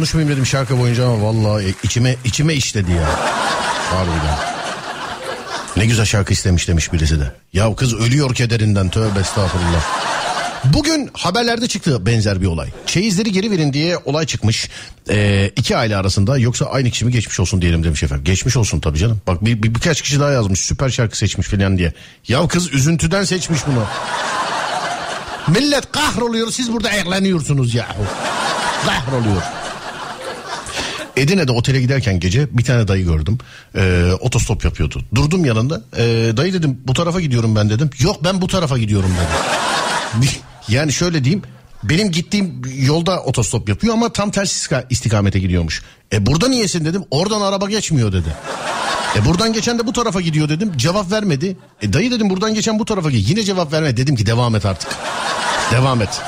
Konuşmayayım dedim şarkı boyunca ama vallahi içime içime işledi ya. Harbiden. Ne güzel şarkı istemiş demiş birisi de. Ya kız ölüyor kederinden tövbe estağfurullah. Bugün haberlerde çıktı benzer bir olay. Çeyizleri geri verin diye olay çıkmış. Ee, iki aile arasında yoksa aynı kişi mi geçmiş olsun diyelim demiş efendim. Geçmiş olsun tabii canım. Bak bir, bir- birkaç kişi daha yazmış süper şarkı seçmiş filan diye. Ya kız üzüntüden seçmiş bunu. Millet kahroluyor siz burada eğleniyorsunuz ya. Kahroluyor. Edirne'de otele giderken gece bir tane dayı gördüm. Ee, otostop yapıyordu. Durdum yanında. Ee, dayı dedim bu tarafa gidiyorum ben dedim. Yok ben bu tarafa gidiyorum dedim. yani şöyle diyeyim. Benim gittiğim yolda otostop yapıyor ama tam istika- istikamete gidiyormuş. E burada niyesin dedim. Oradan araba geçmiyor dedi. E buradan geçen de bu tarafa gidiyor dedim. Cevap vermedi. E dayı dedim buradan geçen bu tarafa gidiyor. Yine cevap vermedi. Dedim ki devam et artık. Devam et.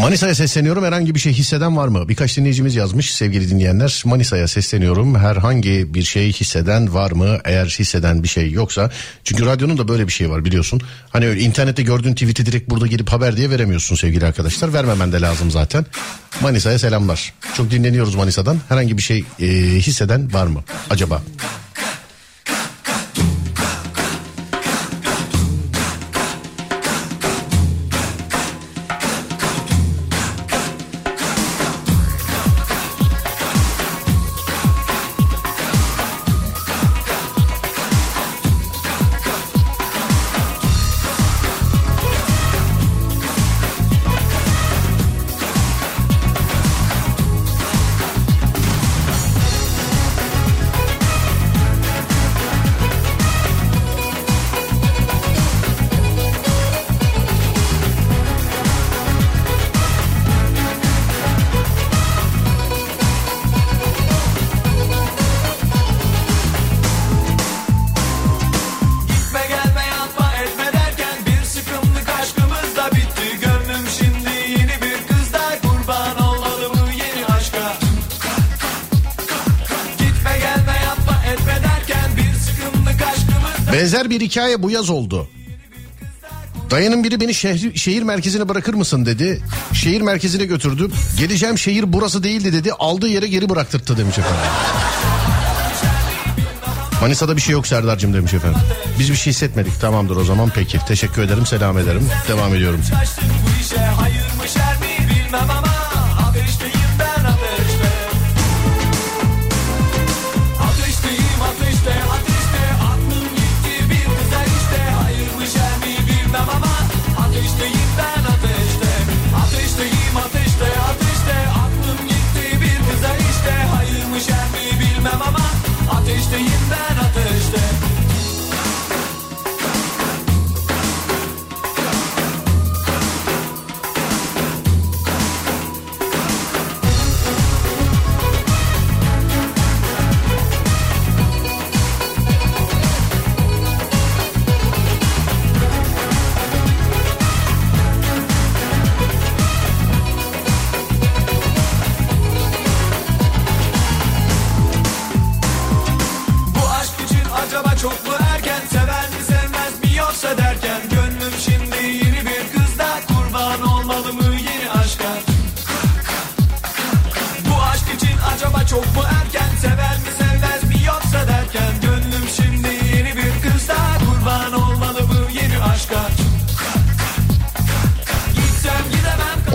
Manisa'ya sesleniyorum herhangi bir şey hisseden var mı? Birkaç dinleyicimiz yazmış sevgili dinleyenler. Manisa'ya sesleniyorum herhangi bir şey hisseden var mı? Eğer hisseden bir şey yoksa. Çünkü radyonun da böyle bir şey var biliyorsun. Hani öyle internette gördüğün tweet'i direkt burada gelip haber diye veremiyorsun sevgili arkadaşlar. Vermemen de lazım zaten. Manisa'ya selamlar. Çok dinleniyoruz Manisa'dan. Herhangi bir şey e, hisseden var mı acaba? Bir hikaye bu yaz oldu. Dayının biri beni şehri, şehir merkezine bırakır mısın dedi. Şehir merkezine götürdüm. Geleceğim şehir burası değildi dedi. Aldığı yere geri bıraktırttı demiş efendim. Manisa'da bir şey yok Serdar'cığım demiş efendim. Biz bir şey hissetmedik. Tamamdır o zaman peki. Teşekkür ederim selam ederim. Devam ediyorum.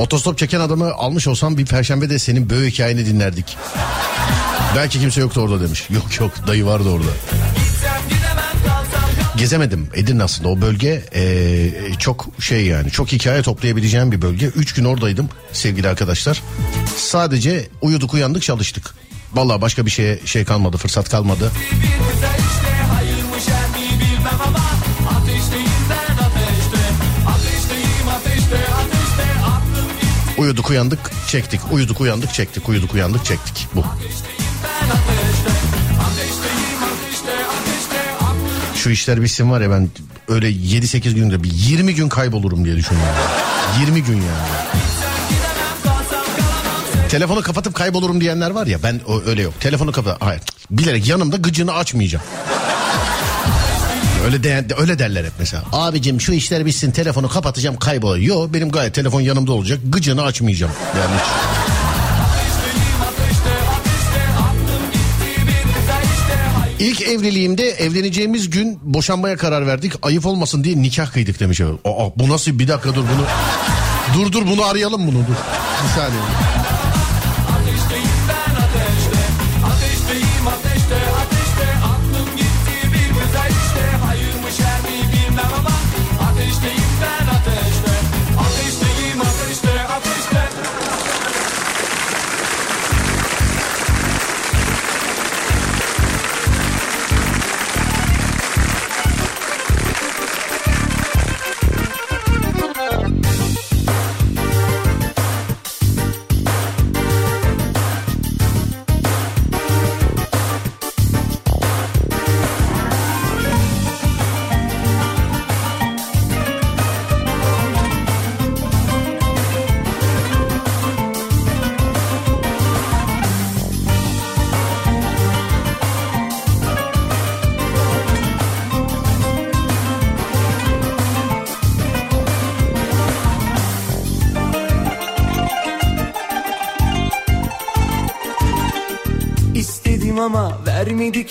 Otostop çeken adamı almış olsam bir perşembe de senin böyle hikayeni dinlerdik. Belki kimse yoktu orada demiş. Yok yok dayı vardı orada. Gezemedim Edirne aslında o bölge eee, çok şey yani çok hikaye toplayabileceğim bir bölge. Üç gün oradaydım sevgili arkadaşlar. Sadece uyuduk uyandık çalıştık. Vallahi başka bir şeye şey kalmadı fırsat kalmadı. Uyuduk uyandık çektik uyuduk uyandık çektik uyuduk uyandık çektik bu. Şu işler bitsin var ya ben öyle 7-8 günde bir 20 gün kaybolurum diye düşünüyorum. 20 gün yani. Telefonu kapatıp kaybolurum diyenler var ya ben öyle yok. Telefonu kapat. Hayır. Bilerek yanımda gıcını açmayacağım. Öyle de, öyle derler hep mesela. Abicim şu işler bitsin telefonu kapatacağım kayboluyor. Yo benim gayet telefon yanımda olacak. Gıcını açmayacağım. Yani hiç. İlk evliliğimde evleneceğimiz gün boşanmaya karar verdik. Ayıp olmasın diye nikah kıydık demiş. Aa, bu nasıl bir dakika dur bunu. Dur dur bunu arayalım bunu dur. Bir saniye.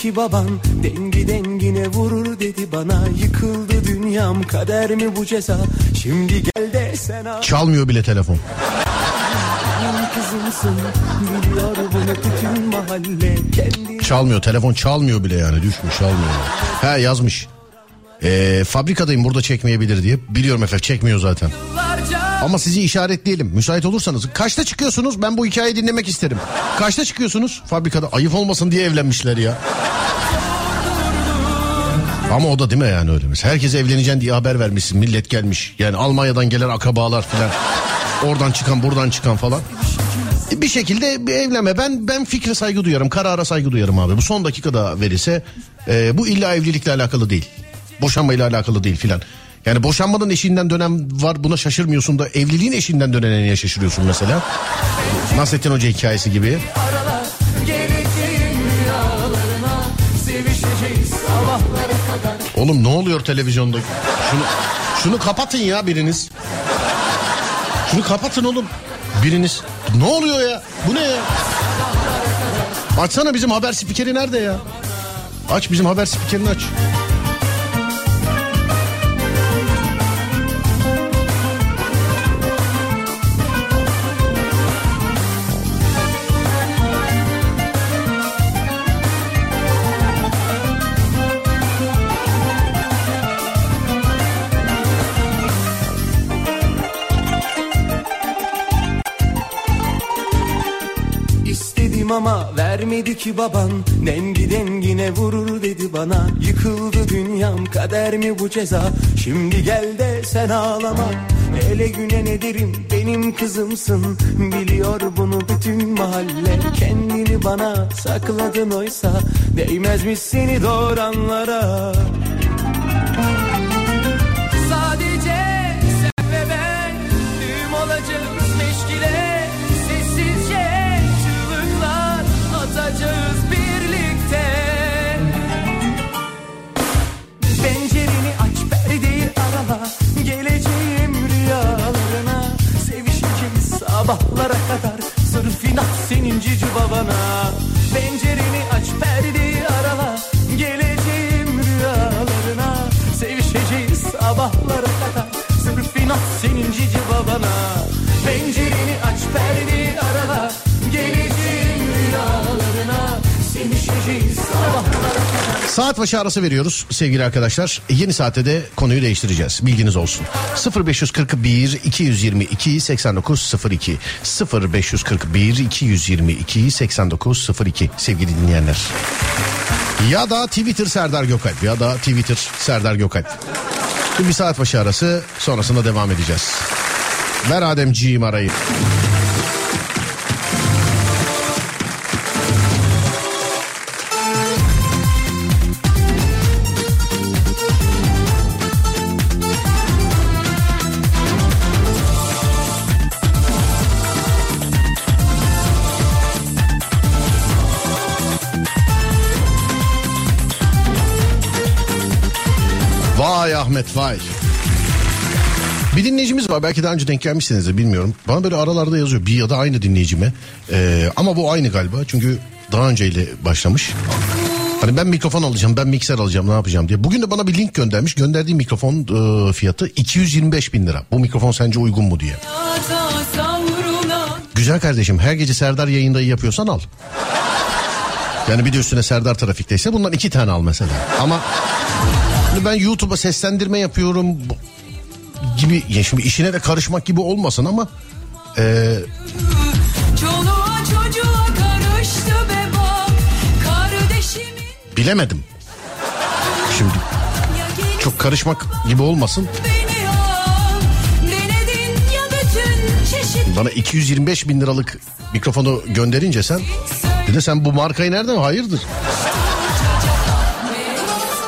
Ki babam Dengi dengine vurur dedi bana Yıkıldı dünyam kader mi bu ceza Şimdi gel de sen al Çalmıyor bile telefon. Çalmıyor telefon çalmıyor bile yani düşmüş çalmıyor. He yazmış. Ee, fabrikadayım burada çekmeyebilir diye. Biliyorum efendim çekmiyor zaten. Ama sizi işaretleyelim. Müsait olursanız. Kaçta çıkıyorsunuz? Ben bu hikayeyi dinlemek isterim. Kaçta çıkıyorsunuz? Fabrikada ayıp olmasın diye evlenmişler ya. Ama o da değil mi yani öyle mesela. Herkese evleneceksin diye haber vermişsin. Millet gelmiş. Yani Almanya'dan gelen akrabalar filan. Oradan çıkan buradan çıkan falan. Bir şekilde bir evlenme. Ben ben fikre saygı duyarım. Karara saygı duyarım abi. Bu son dakikada verirse e, bu illa evlilikle alakalı değil. Boşanmayla alakalı değil filan. Yani boşanmanın eşiğinden dönem var buna şaşırmıyorsun da evliliğin eşiğinden dönene niye şaşırıyorsun mesela? Nasrettin Hoca hikayesi gibi. Oğlum ne oluyor televizyonda? Şunu şunu kapatın ya biriniz. Şunu kapatın oğlum. Biriniz. Ne oluyor ya? Bu ne ya? Açsana bizim haber spikeri nerede ya? Aç bizim haber spikerini aç. İstedim ama vermedi ki baban. Dengi dengine vurur dedi bana. Yıkıldı dünyam kader mi bu ceza? Şimdi gel de sen ağlama. Ele güne ne derim benim kızımsın. Biliyor bunu bütün mahalle. Kendini bana sakladın oysa. Değmezmiş seni doğuranlara sabahlara kadar Sırf inat senin cici babana. Pencereni aç perdeyi arala Geleceğim rüyalarına. Sevişeceğiz sabahlara kadar Sırf inat senin cici babana Saat başı arası veriyoruz sevgili arkadaşlar. Yeni saatte de konuyu değiştireceğiz. Bilginiz olsun. 0541 222 8902 0541 222 8902 sevgili dinleyenler. Ya da Twitter Serdar Gökalp ya da Twitter Serdar Gökalp. Şimdi bir saat başı arası sonrasında devam edeceğiz. Ver Ademciğim arayı. Var belki daha önce denk gelmişsinizdir bilmiyorum. Bana böyle aralarda yazıyor bir ya da aynı dinleyicime. Ee, ama bu aynı galiba çünkü daha önceyle başlamış. Hani ben mikrofon alacağım ben mikser alacağım ne yapacağım diye. Bugün de bana bir link göndermiş. Gönderdiği mikrofon e, fiyatı 225 bin lira. Bu mikrofon sence uygun mu diye. Güzel kardeşim her gece Serdar yayındayı yapıyorsan al. Yani bir de üstüne Serdar trafikteyse bundan iki tane al mesela. Ama ben YouTube'a seslendirme yapıyorum gibi ya şimdi işine de karışmak gibi olmasın ama e, Çoluğa bak Kardeşimin bilemedim. Şimdi çok karışmak gibi olmasın. Bana 225 bin liralık mikrofonu gönderince sen bir de sen bu markayı nereden hayırdır?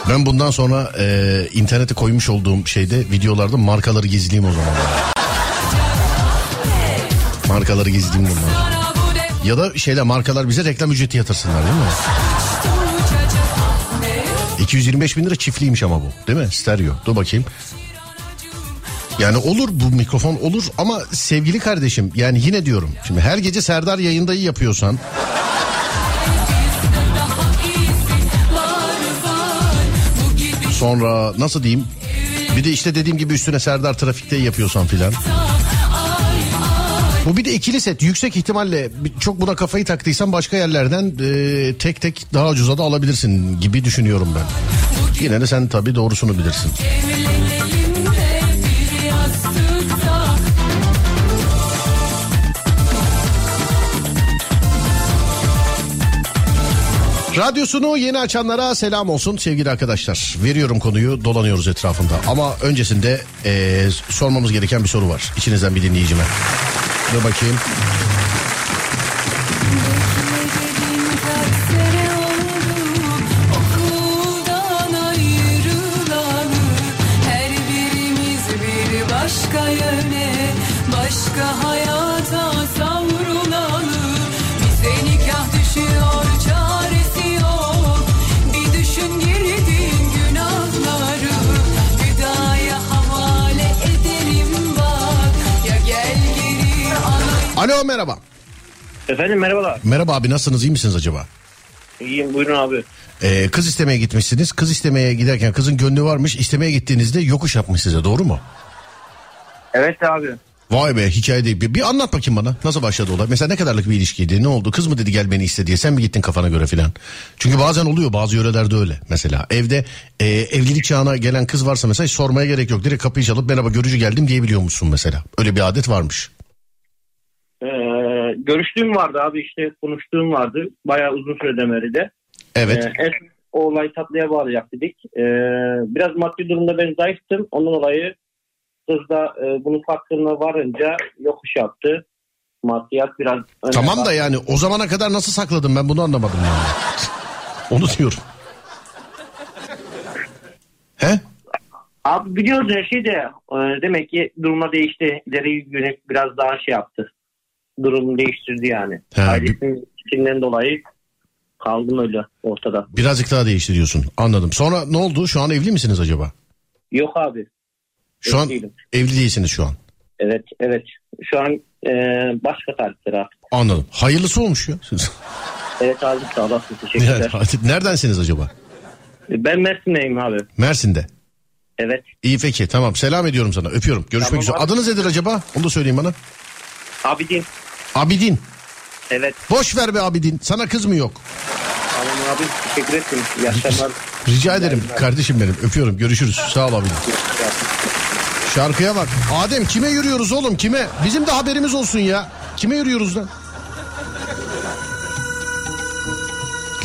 Ben bundan sonra e, internete koymuş olduğum şeyde videolarda markaları gizleyeyim o zaman. Markaları gizleyeyim bundan. Bana bu de Ya da şeyler markalar bize reklam ücreti yatırsınlar değil mi? uçacak 225 bin lira çiftliymiş ama bu değil mi? Stereo. Dur bakayım. Yani olur bu mikrofon olur ama sevgili kardeşim yani yine diyorum. Şimdi her gece Serdar yayındayı yapıyorsan sonra nasıl diyeyim bir de işte dediğim gibi üstüne Serdar trafikte yapıyorsan filan. Bu bir de ikili set yüksek ihtimalle çok buna kafayı taktıysan başka yerlerden e, tek tek daha ucuza da alabilirsin gibi düşünüyorum ben. Yine de sen tabii doğrusunu bilirsin. Radyosunu yeni açanlara selam olsun sevgili arkadaşlar. Veriyorum konuyu dolanıyoruz etrafında. Ama öncesinde eee, sormamız gereken bir soru var. İçinizden bir dinleyicime. Dur bakayım. Alo merhaba. Efendim merhabalar. Merhaba abi nasılsınız iyi misiniz acaba? İyiyim buyurun abi. Eee, kız istemeye gitmişsiniz. Kız istemeye giderken kızın gönlü varmış. İstemeye gittiğinizde yokuş yapmış size doğru mu? Evet abi. Vay be hikaye değil. Bir, bir anlat bakayım bana. Nasıl başladı olay? Mesela ne kadarlık bir ilişkiydi? Ne oldu? Kız mı dedi gel beni iste diye. Sen mi gittin kafana göre filan? Çünkü bazen oluyor bazı yörelerde öyle. Mesela evde e, evlilik çağına gelen kız varsa mesela sormaya gerek yok. Direkt kapıyı çalıp merhaba görücü geldim diyebiliyor musun mesela? Öyle bir adet varmış. Görüştüğüm vardı abi işte konuştuğum vardı. Bayağı uzun süreden beri de. Evet. Ee, son o olayı tatlıya bağlayacak dedik. Ee, biraz maddi durumda ben zayıftım. Ondan dolayı kız da e, bunun farkına varınca yokuş yaptı. Maddiyat biraz tamam da yani o zamana kadar nasıl sakladın ben bunu anlamadım yani. Onu diyorum. He? Abi biliyorsun her şey de e, demek ki duruma değişti. İleri yönelik biraz daha şey yaptı. Durumu değiştirdi yani. He, Ailesinin içinden dolayı kaldım öyle ortada. Birazcık daha değişti diyorsun. Anladım. Sonra ne oldu? Şu an evli misiniz acaba? Yok abi. Şu an Değilim. evli değilsiniz şu an. Evet evet. Şu an e, başka tarihler artık. Anladım. Hayırlısı olmuş ya. Evet abi sağ olasın Yani, teşekkürler. Neredensiniz acaba? Ben Mersin'deyim abi. Mersin'de. Evet. İyi peki tamam selam ediyorum sana öpüyorum. Görüşmek Tamam üzere. abi. Adınız nedir acaba? Onu da söyleyin bana. Abidin. Abidin. Evet. Boş ver be Abidin. Sana kız mı yok? Tamam abi teşekkür ettim. İyi akşamlar. Rica ederim kardeşim benim. Öpüyorum. Görüşürüz. Sağ ol Abidin. Şarkıya bak. Adem kime yürüyoruz oğlum kime? Bizim de haberimiz olsun ya. Kime yürüyoruz lan?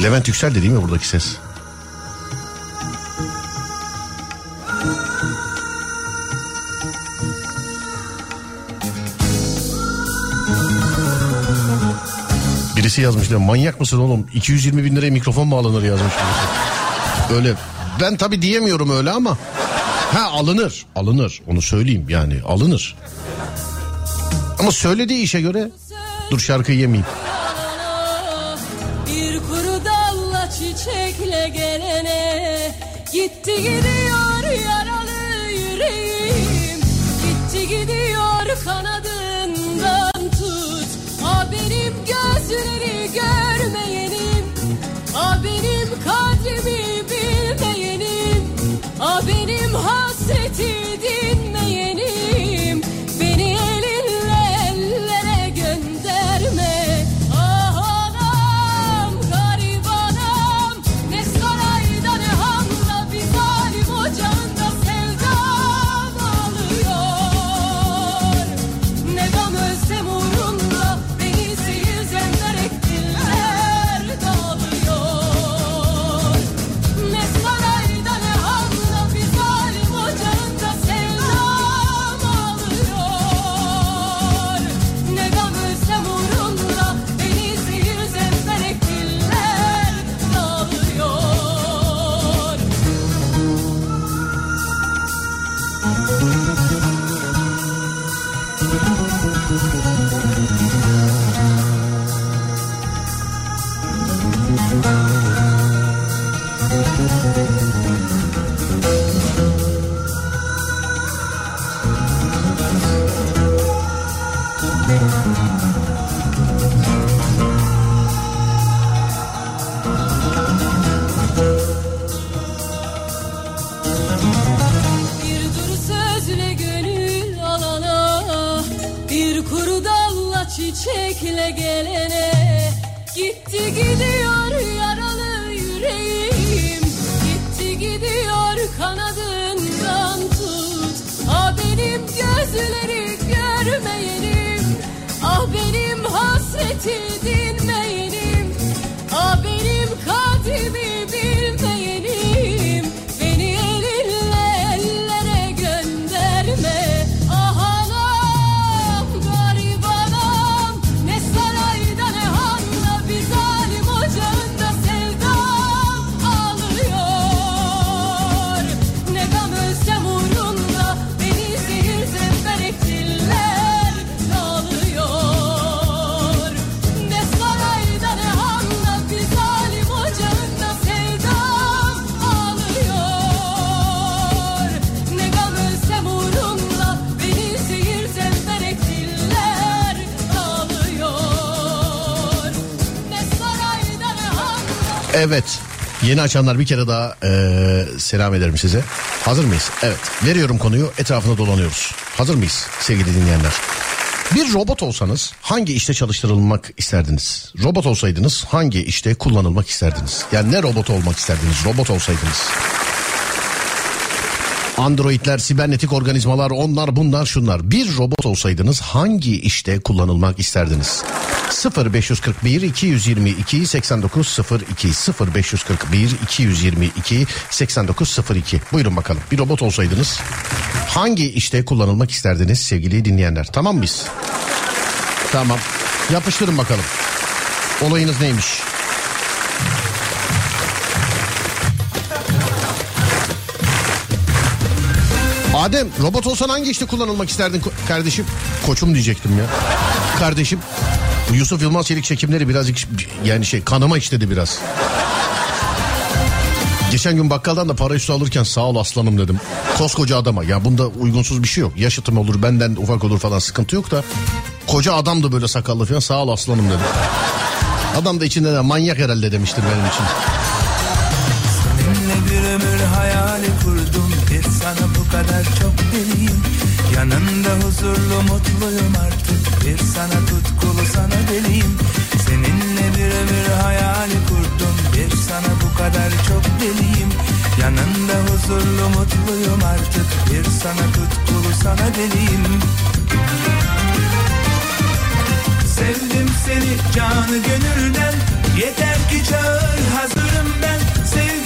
Levent Yüksel de değil mi buradaki ses? Birisi yazmış diyor. Manyak mısın oğlum? 220 bin liraya mikrofon mu alınır yazmış. Öyle. Ben tabi diyemiyorum öyle ama. Ha alınır. Alınır. Onu söyleyeyim yani. Alınır. Ama söylediği işe göre dur şarkıyı yemeyeyim. Bir kuru dalla çiçekle gelene Gitti gidiyor yaralı yüreğim. Gitti gidiyor kanadından city. Evet. Yeni açanlar bir kere daha eee, selam ederim size. Hazır mıyız? Evet. Veriyorum konuyu etrafına dolanıyoruz. Hazır mıyız sevgili dinleyenler? Bir robot olsanız hangi işte çalıştırılmak isterdiniz? Robot olsaydınız hangi işte kullanılmak isterdiniz? Yani ne robot olmak isterdiniz robot olsaydınız? Androidler, sibernetik organizmalar, onlar bunlar şunlar. Bir robot olsaydınız hangi işte kullanılmak isterdiniz? 0541 222 8902 0541 222 8902 Buyurun bakalım. Bir robot olsaydınız hangi işte kullanılmak isterdiniz sevgili dinleyenler? Tamam mıyız? Tamam. Yapıştırın bakalım. Olayınız neymiş? Adem robot olsan hangi işte kullanılmak isterdin kardeşim? Koçum diyecektim ya. Kardeşim. Bu Yusuf Yılmaz Çelik çekimleri birazcık yani şey kanıma işledi biraz. Geçen gün bakkaldan da para üstü alırken sağ ol aslanım dedim. Koskoca adama ya bunda uygunsuz bir şey yok. Yaşıtım olur benden ufak olur falan sıkıntı yok da. Koca adam da böyle sakallı falan sağ ol aslanım dedim. Adam da içinde de manyak herhalde demiştir benim için. Seninle bir ömür hayali kurdum Bir sana bu kadar çok deliyim. Yanında huzurlu mutluyum artık. Bir sana tutkulu sana deliyim. Seninle bir ömür hayali kurdum. Bir sana bu kadar çok deliyim. Yanında huzurlu mutluyum artık. Bir sana tutkulu sana deliyim. Sevdim seni canı gönülden. Yeter ki çağır hazırım ben. Sevgilim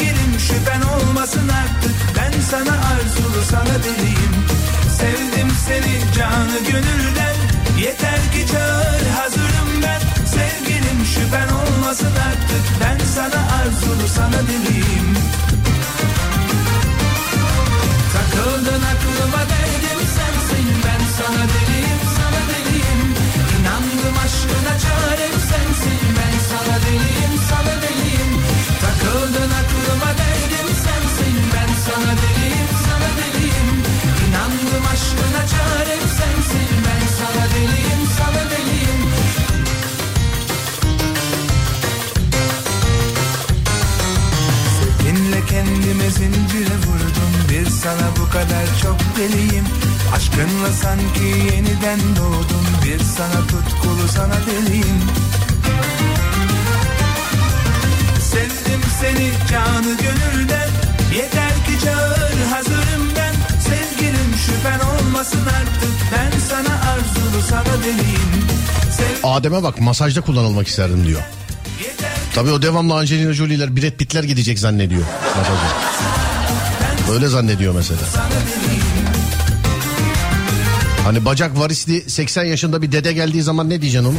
şüphen olmasın artık. Ben sana arzulu sana deliyim Sevdim seni canı gönülden. Yeter ki çağır hazırım ben. Sevgilim şüphen olmasın artık. Ben sana arzulu sana deliyim Takıldın aklıma derdim sensin. Ben sana deliyim sana deliyim. İnandım aşkına çarem sensin. Ben sana deliyim sana deliyim kendime zincire vurdum Bir sana bu kadar çok deliyim. Aşkınla sanki yeniden doğdum Bir sana tutkulu sana deliyim. Sevdim seni canı gönülden Yeter ki çağır hazırım şüphen olmasın artık Ben sana arzulu sana deliyim Adem'e bak masajda kullanılmak isterdim diyor. Tabii o devamlı Angelina Jolie'ler Brad Pitt'ler gidecek zannediyor masaja. Öyle zannediyor mesela. Hani bacak varisli 80 yaşında bir dede geldiği zaman ne diyeceksin onu?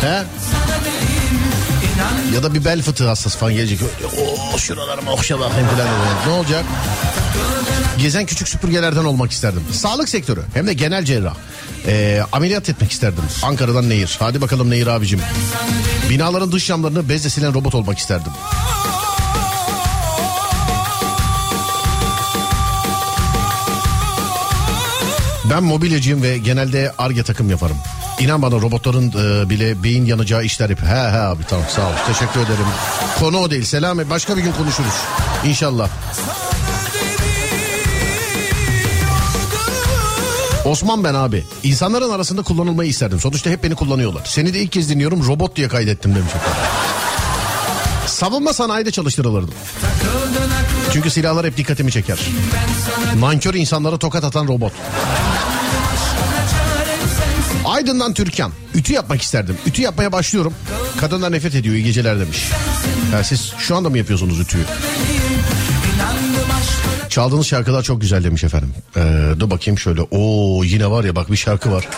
He? Ya da bir bel fıtığı hastası falan gelecek. Oo şuralarıma okşa bakayım falan. Ne olacak? Gezen küçük süpürgelerden olmak isterdim. Sağlık sektörü hem de genel cerrah. Ee, ameliyat etmek isterdim. Ankara'dan Nehir. Hadi bakalım Nehir abicim. Binaların dış camlarını bezle silen robot olmak isterdim. Ben mobilyacıyım ve genelde arge takım yaparım. İnan bana robotların e, bile beyin yanacağı işler yapıyor. He he abi tamam sağ ol teşekkür ederim. Konu o değil Selami başka bir gün konuşuruz. İnşallah. Osman ben abi. İnsanların arasında kullanılmayı isterdim. Sonuçta hep beni kullanıyorlar. Seni de ilk kez dinliyorum robot diye kaydettim demiş. Savunma sanayide çalıştırılırdım. Çünkü silahlar hep dikkatimi çeker. Nankör insanlara tokat atan robot. Aydın'dan Türkan. Ütü yapmak isterdim. Ütü yapmaya başlıyorum. Kadınlar nefret ediyor iyi geceler demiş. Ha, siz şu anda mı yapıyorsunuz ütüyü? Çaldığınız şarkılar çok güzel demiş efendim. Ee, dur bakayım şöyle. Oo yine var ya bak bir şarkı var.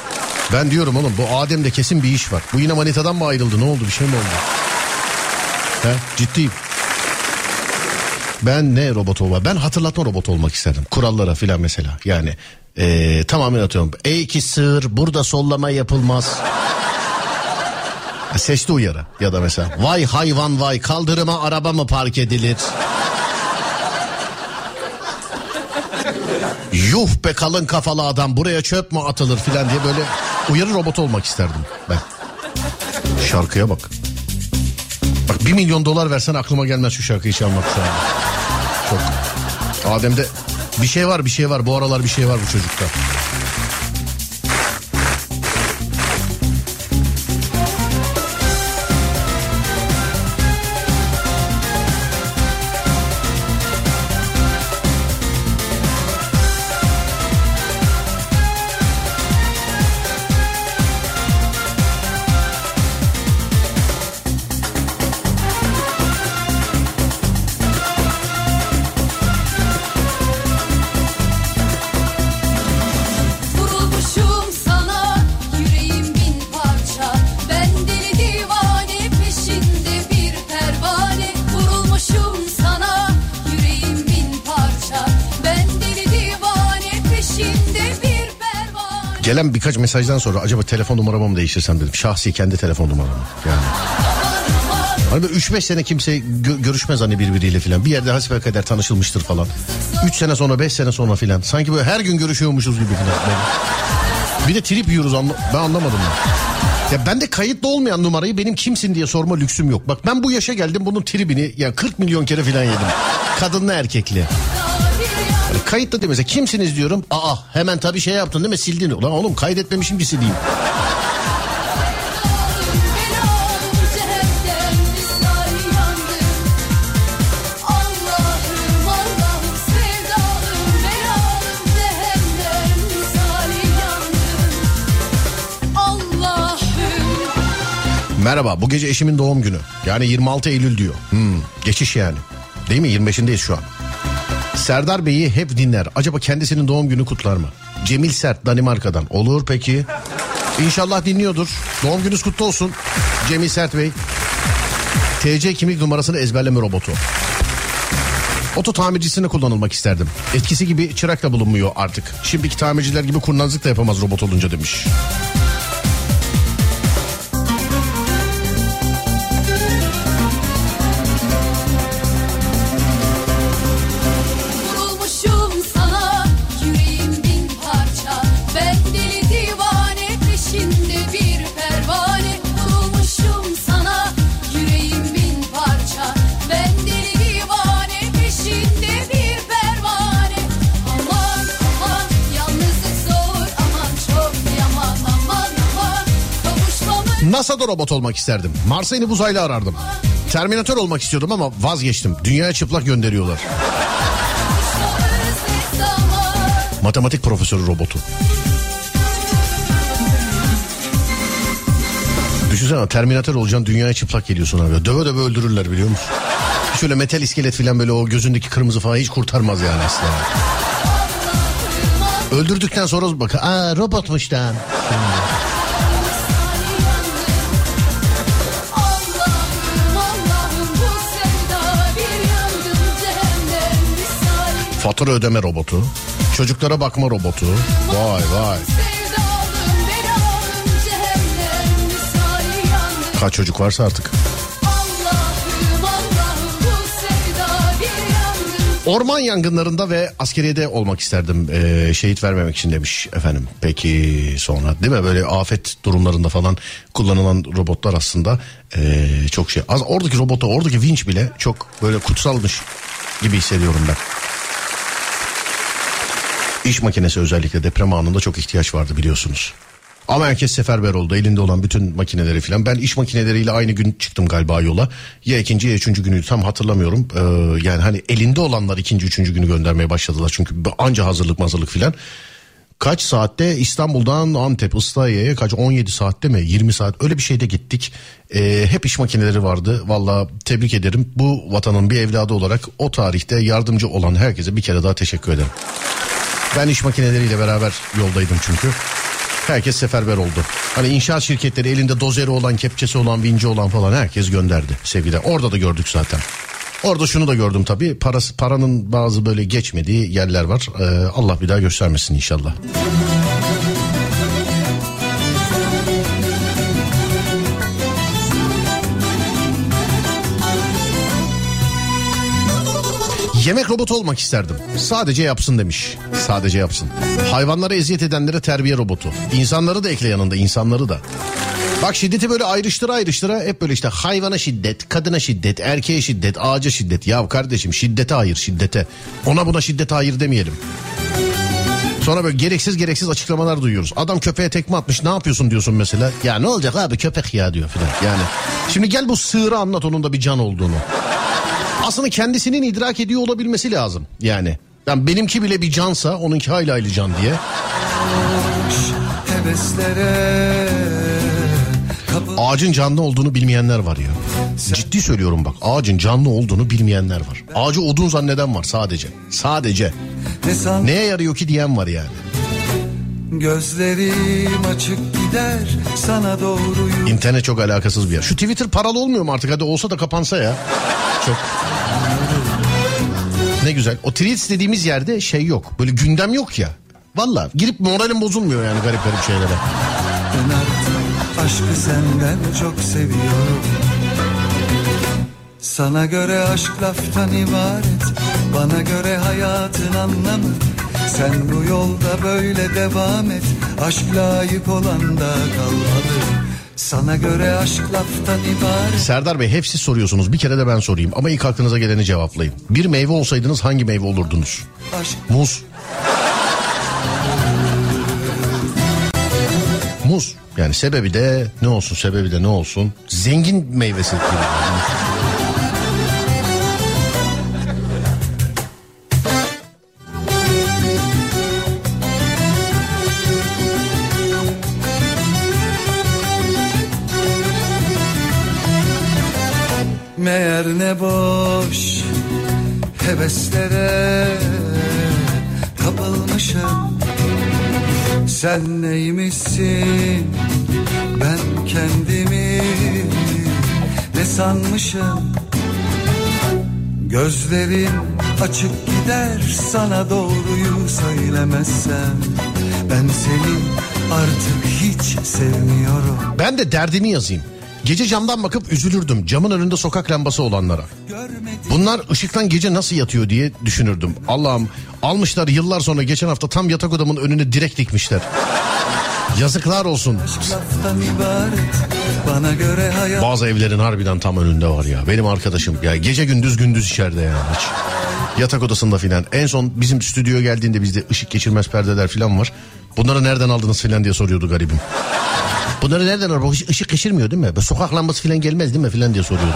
Ben diyorum oğlum bu Adem'de kesin bir iş var. Bu yine manitadan mı ayrıldı ne oldu bir şey mi oldu? He, ciddiyim. Ben ne robot olma? Ben hatırlatma robot olmak isterdim. Kurallara filan mesela. Yani ee, tamamen atıyorum. Ey ki sığır burada sollama yapılmaz. Sesli uyarı ya da mesela vay hayvan vay kaldırıma araba mı park edilir? Yuh be kalın kafalı adam buraya çöp mü atılır filan diye böyle uyarı robotu olmak isterdim ben. Şarkıya bak. Bak bir milyon dolar versen aklıma gelmez şu şarkıyı çalmak an. Çok. Adem'de bir şey var bir şey var bu aralar bir şey var bu çocukta. Mesajdan sonra acaba telefon numaramı mı değiştirsem dedim. Şahsi kendi telefon numaramı. Yani. Hani böyle 3-5 sene kimse gö- görüşmez hani birbiriyle filan. Bir yerde hasbelkader tanışılmıştır falan. 3 sene sonra 5 sene sonra filan. Sanki böyle her gün görüşüyormuşuz gibi filan. Bir de trip yiyoruz anla- ben anlamadım ya. Ya ben de kayıtlı olmayan numarayı benim kimsin diye sorma lüksüm yok. Bak ben bu yaşa geldim bunun tribini ya 40 milyon kere filan yedim. Kadınlı erkekli. Kayıtlı değil mesela kimsiniz diyorum. Aa hemen tabii şey yaptın değil mi sildin. Ulan oğlum kaydetmemişim ki sileyim. Merhaba bu gece eşimin doğum günü. Yani 26 Eylül diyor. Hmm, geçiş yani. Değil mi 25'indeyiz şu an. Serdar Bey'i hep dinler. Acaba kendisinin doğum günü kutlar mı? Cemil Sert Danimarka'dan. Olur peki. İnşallah dinliyordur. Doğum gününüz kutlu olsun. Cemil Sert Bey. TC kimlik numarasını ezberleme robotu. Oto tamircisine kullanılmak isterdim. Etkisi gibi çırak da bulunmuyor artık. Şimdiki tamirciler gibi kurnazlık da yapamaz robot olunca demiş. NASA'da robot olmak isterdim. Mars'a inip uzaylı arardım. Terminatör olmak istiyordum ama vazgeçtim. Dünyaya çıplak gönderiyorlar. Matematik profesörü robotu. Düşünsene Terminatör olacaksın dünyaya çıplak geliyorsun abi. Döve döve öldürürler biliyor musun? Şöyle metal iskelet falan böyle o gözündeki kırmızı falan hiç kurtarmaz yani aslında. Öldürdükten sonra bak aa robotmuş da. Fatura ödeme robotu. Çocuklara bakma robotu. Vay vay. Kaç çocuk varsa artık. Orman yangınlarında ve askeriyede olmak isterdim ee, şehit vermemek için demiş efendim. Peki sonra değil mi böyle afet durumlarında falan kullanılan robotlar aslında ee, çok şey. Az oradaki robota oradaki vinç bile çok böyle kutsalmış gibi hissediyorum ben. İş makinesi özellikle deprem anında çok ihtiyaç vardı biliyorsunuz. Ama herkes seferber oldu. Elinde olan bütün makineleri falan. Ben iş makineleriyle aynı gün çıktım galiba yola. Ya ikinci ya üçüncü günü tam hatırlamıyorum. Ee, yani hani elinde olanlar ikinci üçüncü günü göndermeye başladılar. Çünkü anca hazırlık hazırlık filan. Kaç saatte İstanbul'dan Antep Islahiye'ye kaç 17 saatte mi 20 saat öyle bir şeyde gittik. Ee, hep iş makineleri vardı. Valla tebrik ederim. Bu vatanın bir evladı olarak o tarihte yardımcı olan herkese bir kere daha teşekkür ederim. Ben iş makineleriyle beraber yoldaydım çünkü. Herkes seferber oldu. Hani inşaat şirketleri elinde dozeri olan, kepçesi olan, vinci olan falan herkes gönderdi sevgili. Orada da gördük zaten. Orada şunu da gördüm tabii. Parası, paranın bazı böyle geçmediği yerler var. Ee, Allah bir daha göstermesin inşallah. Yemek robotu olmak isterdim. Sadece yapsın demiş. Sadece yapsın. Hayvanlara eziyet edenlere terbiye robotu. İnsanları da ekle yanında insanları da. Bak şiddeti böyle ayrıştıra ayrıştıra hep böyle işte hayvana şiddet, kadına şiddet, erkeğe şiddet, ağaca şiddet. Ya kardeşim şiddete hayır şiddete. Ona buna şiddete hayır demeyelim. Sonra böyle gereksiz gereksiz açıklamalar duyuyoruz. Adam köpeğe tekme atmış ne yapıyorsun diyorsun mesela. Ya ne olacak abi köpek ya diyor filan. Yani şimdi gel bu sığırı anlat onun da bir can olduğunu. Aslında kendisinin idrak ediyor olabilmesi lazım yani. Yani benimki bile bir cansa onunki hayli hayli can diye. Ağacın canlı olduğunu bilmeyenler var ya. Ciddi söylüyorum bak ağacın canlı olduğunu bilmeyenler var. Ağacı odun zanneden var sadece. Sadece. Neye yarıyor ki diyen var yani. gözlerim açık gider sana doğruyu İnternet çok alakasız bir yer. Şu Twitter paralı olmuyor mu artık? Hadi olsa da kapansa ya. Çok. Ne güzel. O tweets dediğimiz yerde şey yok. Böyle gündem yok ya. Valla girip moralim bozulmuyor yani garip garip şeylere. Ben aşkı senden çok seviyorum Sana göre aşk laftan ibaret Bana göre hayatın anlamı Sen bu yolda böyle devam et Aşk layık olan da kalmalı Sana göre aşk laftan ibaret Serdar Bey hep siz soruyorsunuz. Bir kere de ben sorayım. Ama ilk aklınıza geleni cevaplayın. Bir meyve olsaydınız hangi meyve olurdunuz? Aşk Muz. Muz. Yani sebebi de ne olsun sebebi de ne olsun? Zengin meyvesi heveslere kapılmışım. Sen neymişsin? Ben kendimi ne sanmışım? Gözlerim açık gider sana doğruyu söylemezsem. Ben seni artık hiç sevmiyorum. Ben de derdimi yazayım. Gece camdan bakıp üzülürdüm camın önünde sokak lambası olanlara. Bunlar ışıktan gece nasıl yatıyor diye düşünürdüm. Allah'ım almışlar yıllar sonra geçen hafta tam yatak odamın önüne direkt dikmişler. Yazıklar olsun. İbaret Bazı evlerin harbiden tam önünde var ya. Benim arkadaşım ya gece gündüz gündüz içeride yani hiç. Yatak odasında filan. En son bizim stüdyoya geldiğinde bizde ışık geçirmez perdeler filan var. Bunları nereden aldınız filan diye soruyordu garibim. Bunları nereden araba? Işık ışık geçirmiyor değil mi? Böyle sokak lambası falan gelmez değil mi falan diye soruyordu.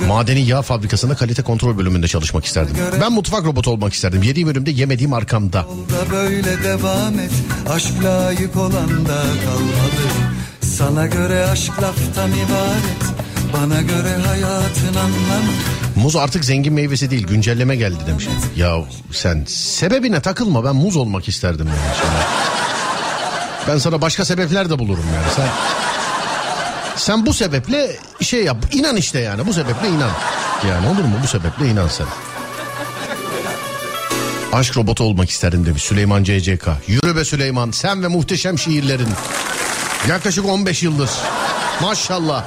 Böyle. Madeni yağ fabrikasında kalite kontrol bölümünde çalışmak isterdim. Ben mutfak robotu olmak isterdim. Yediğim bölümde yemediğim arkamda. da böyle devam et Aşk layık olan da kalmadı Sana göre aşk laftan ibaret Bana göre hayatın anlamı Muz artık zengin meyvesi değil güncelleme geldi demiş. Ya sen sebebine takılma ben muz olmak isterdim yani. Ben sana başka sebepler de bulurum yani. Sen sen bu sebeple şey yap inan işte yani bu sebeple inan. Yani olur mu bu sebeple inan sen. Aşk robotu olmak isterdim demiş Süleyman CCK. Yürü be Süleyman sen ve muhteşem şiirlerin. Yaklaşık 15 yıldır. Maşallah.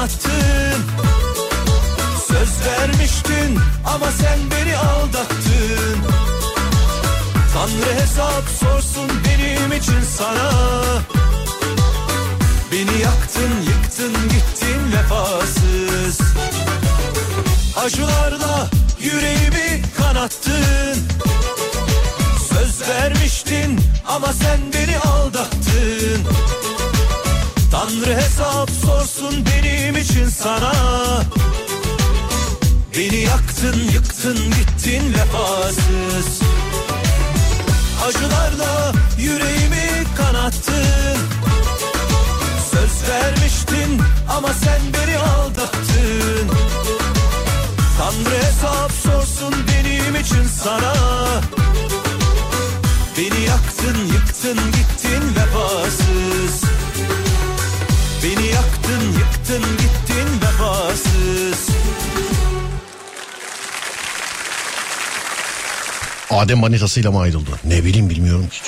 Kanattın Söz vermiştin ama sen beni aldattın. Tanrı hesap sorsun benim için sana. Beni yaktın yıktın gittin vefasız. Acılarla yüreğimi kanattın. Söz vermiştin ama sen beni aldattın. Tanrı hesap sorsun için sana. Beni yaktın yıktın gittin vefasız. Acılarla yüreğimi kanattın. Söz vermiştin ama sen beni aldattın. Tanrı hesap sorsun benim için sana. Beni yaktın yıktın gittin Adem manitasıyla mı ayrıldı? Ne bileyim bilmiyorum ki.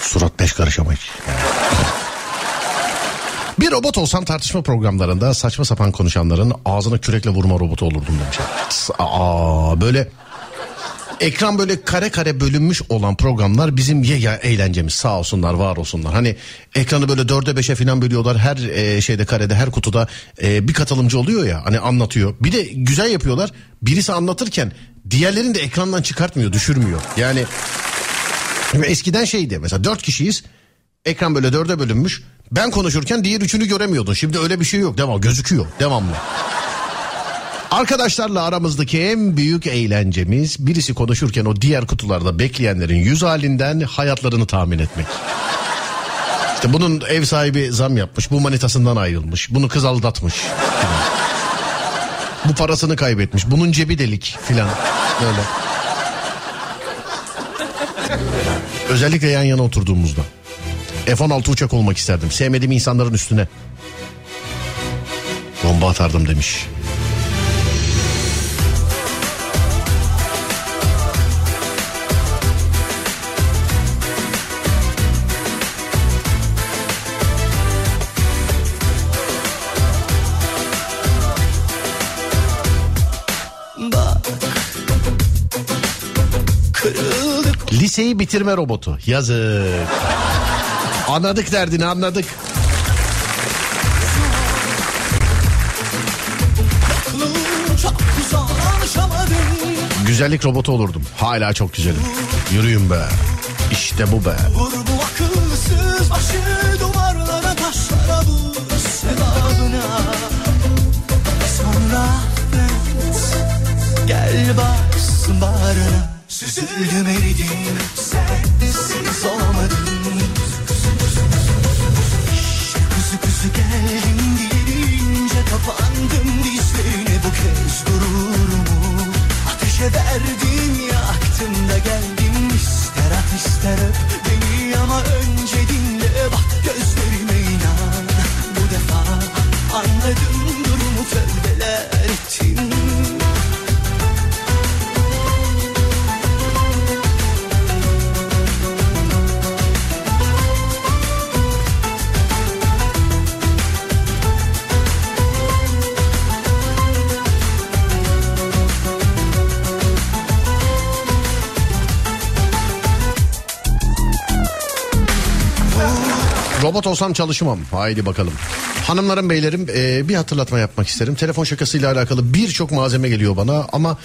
Surat beş karış ama hiç. Bir robot olsam tartışma programlarında saçma sapan konuşanların ağzına kürekle vurma robotu olurdum demiş. Aa, böyle ekran böyle kare kare bölünmüş olan programlar bizim ye ya eğlencemiz sağ olsunlar var olsunlar. Hani ekranı böyle dörde beşe falan bölüyorlar her e, şeyde karede her kutuda e, bir katılımcı oluyor ya hani anlatıyor. Bir de güzel yapıyorlar birisi anlatırken diğerlerini de ekrandan çıkartmıyor düşürmüyor. Yani eskiden şeydi mesela dört kişiyiz ekran böyle dörde bölünmüş ben konuşurken diğer üçünü göremiyordun şimdi öyle bir şey yok devam gözüküyor devamlı. Arkadaşlarla aramızdaki en büyük eğlencemiz birisi konuşurken o diğer kutularda bekleyenlerin yüz halinden hayatlarını tahmin etmek. İşte bunun ev sahibi zam yapmış, bu manitasından ayrılmış, bunu kız aldatmış. Bu parasını kaybetmiş, bunun cebi delik filan böyle. Özellikle yan yana oturduğumuzda. F-16 uçak olmak isterdim. Sevmediğim insanların üstüne. Bomba atardım demiş. Liseyi bitirme robotu. Yazık. Anladık derdini anladık. Güzellik robotu olurdum. Hala çok güzelim. Yürüyün be. İşte bu be. Vur Süzüldüm eridim olsam çalışmam. Haydi bakalım. Hanımlarım beylerim e, bir hatırlatma yapmak isterim. Telefon şakasıyla alakalı birçok malzeme geliyor bana ama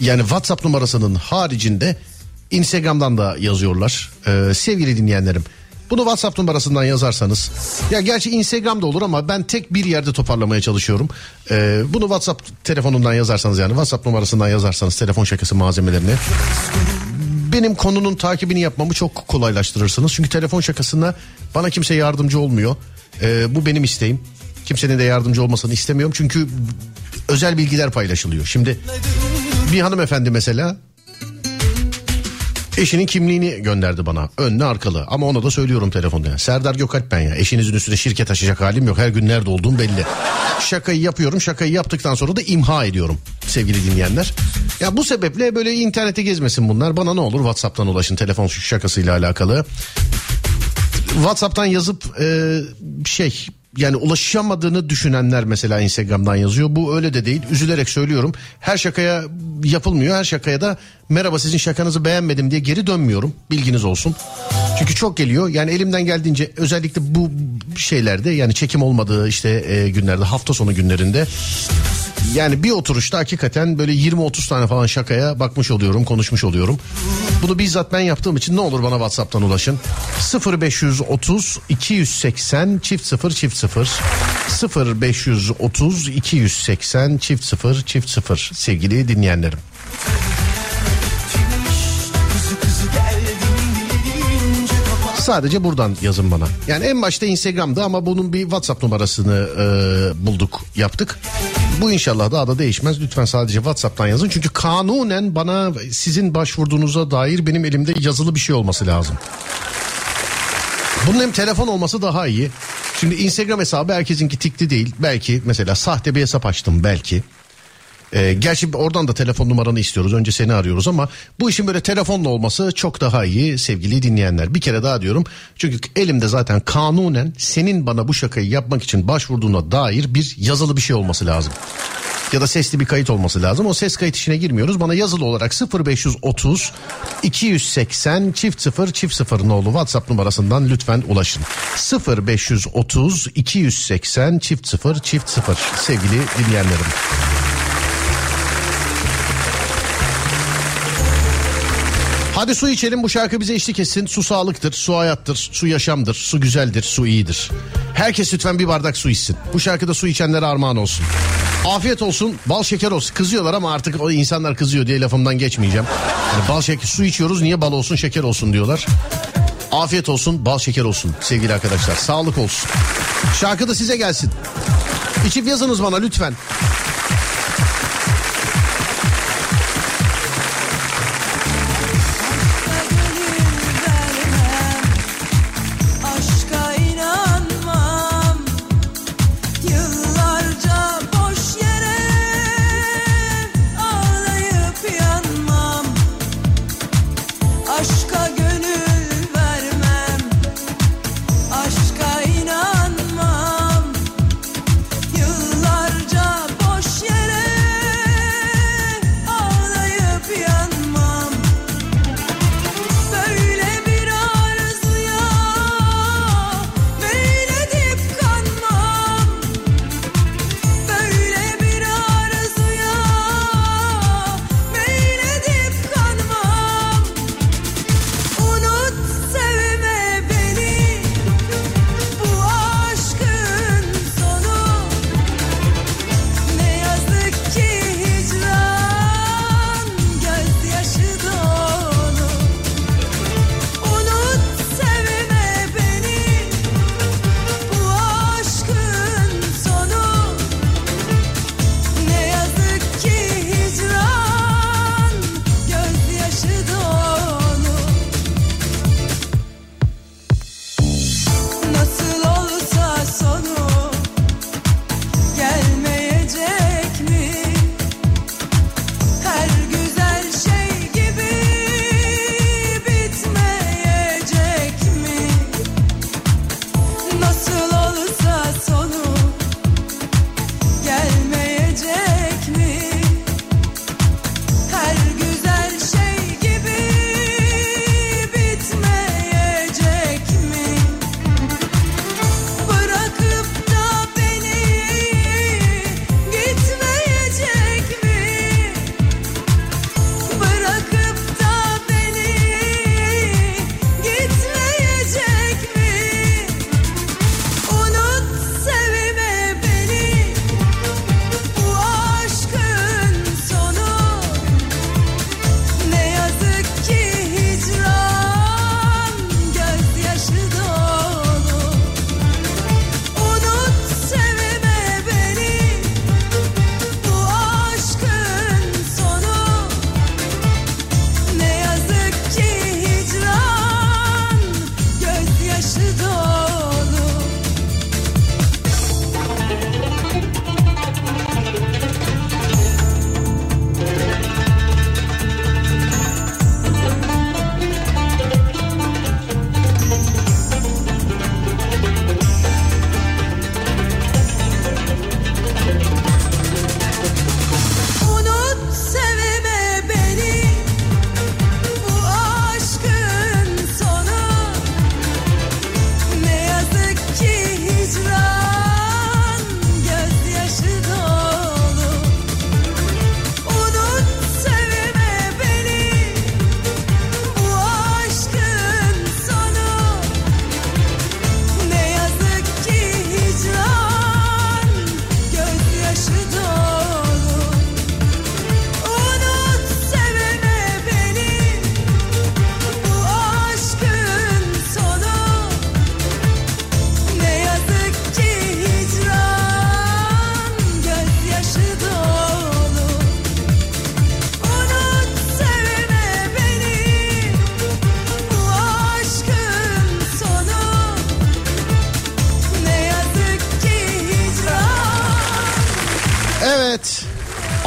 yani WhatsApp numarasının haricinde Instagram'dan da yazıyorlar. E, sevgili dinleyenlerim. Bunu WhatsApp numarasından yazarsanız ya gerçi Instagram'da olur ama ben tek bir yerde toparlamaya çalışıyorum. E, bunu WhatsApp telefonundan yazarsanız yani WhatsApp numarasından yazarsanız telefon şakası malzemelerini benim konunun takibini yapmamı çok kolaylaştırırsınız. Çünkü telefon şakasında bana kimse yardımcı olmuyor. Ee, bu benim isteğim. Kimsenin de yardımcı olmasını istemiyorum. Çünkü özel bilgiler paylaşılıyor. Şimdi bir hanımefendi mesela eşinin kimliğini gönderdi bana. Önlü arkalı ama ona da söylüyorum telefonda. Yani. Serdar Gökalp ben ya. Eşinizin üstüne şirket açacak halim yok. Her gün nerede olduğum belli. Şakayı yapıyorum. Şakayı yaptıktan sonra da imha ediyorum sevgili dinleyenler. Ya bu sebeple böyle internete gezmesin bunlar. Bana ne olur WhatsApp'tan ulaşın telefon şakasıyla alakalı. WhatsApp'tan yazıp e, şey yani ulaşamadığını düşünenler mesela Instagram'dan yazıyor. Bu öyle de değil. Üzülerek söylüyorum. Her şakaya yapılmıyor. Her şakaya da merhaba sizin şakanızı beğenmedim diye geri dönmüyorum. Bilginiz olsun. Çünkü çok geliyor. Yani elimden geldiğince özellikle bu şeylerde yani çekim olmadığı işte e, günlerde hafta sonu günlerinde yani bir oturuşta hakikaten böyle 20-30 tane falan şakaya bakmış oluyorum, konuşmuş oluyorum. Bunu bizzat ben yaptığım için ne olur bana WhatsApp'tan ulaşın. 0530 280 çift 0 çift 0 0530 280 çift 0 çift 0 sevgili dinleyenlerim. Sadece buradan yazın bana. Yani en başta Instagram'da ama bunun bir WhatsApp numarasını e, bulduk, yaptık. Bu inşallah daha da değişmez. Lütfen sadece WhatsApp'tan yazın. Çünkü kanunen bana sizin başvurduğunuza dair benim elimde yazılı bir şey olması lazım. Bunun hem telefon olması daha iyi. Şimdi Instagram hesabı herkesinki tikli değil. Belki mesela sahte bir hesap açtım belki. Ee, gerçi oradan da telefon numaranı istiyoruz. Önce seni arıyoruz ama bu işin böyle telefonla olması çok daha iyi sevgili dinleyenler. Bir kere daha diyorum. Çünkü elimde zaten kanunen senin bana bu şakayı yapmak için başvurduğuna dair bir yazılı bir şey olması lazım. Ya da sesli bir kayıt olması lazım. O ses kayıt işine girmiyoruz. Bana yazılı olarak 0530 280 çift 0 çift 0 nolu WhatsApp numarasından lütfen ulaşın. 0530 280 çift 0 çift 0 sevgili dinleyenlerim. Hadi su içelim bu şarkı bize eşlik etsin. Su sağlıktır, su hayattır, su yaşamdır, su güzeldir, su iyidir. Herkes lütfen bir bardak su içsin. Bu şarkıda su içenlere armağan olsun. Afiyet olsun, bal şeker olsun. Kızıyorlar ama artık o insanlar kızıyor diye lafımdan geçmeyeceğim. Yani bal şeker, su içiyoruz niye bal olsun şeker olsun diyorlar. Afiyet olsun, bal şeker olsun sevgili arkadaşlar. Sağlık olsun. Şarkı da size gelsin. İçip yazınız bana lütfen.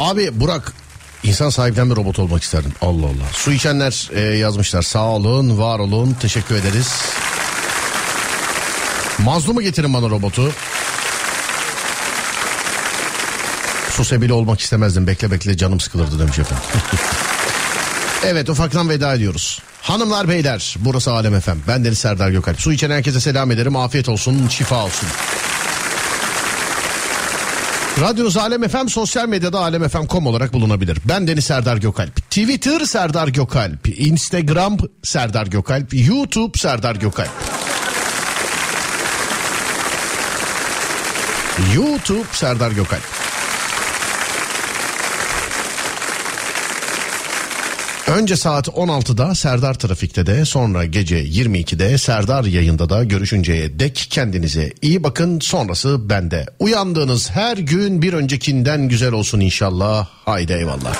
Abi Burak insan sahibinden bir robot olmak isterdim. Allah Allah. Su içenler e, yazmışlar. Sağ olun, var olun. Teşekkür ederiz. Mazlumu getirin bana robotu. Su sebili olmak istemezdim. Bekle bekle canım sıkılırdı demiş efendim. evet ufaktan veda ediyoruz. Hanımlar beyler burası Alem Efem. Ben Deniz Serdar Gökalp. Su içen herkese selam ederim. Afiyet olsun, şifa olsun. Radyonuz Alem FM sosyal medyada alemfm.com olarak bulunabilir. Ben Deniz Serdar Gökalp. Twitter Serdar Gökalp. Instagram Serdar Gökalp. YouTube Serdar Gökalp. YouTube Serdar Gökalp. Önce saat 16'da Serdar Trafik'te de sonra gece 22'de Serdar yayında da görüşünceye dek kendinize iyi bakın sonrası bende. Uyandığınız her gün bir öncekinden güzel olsun inşallah. Haydi eyvallah.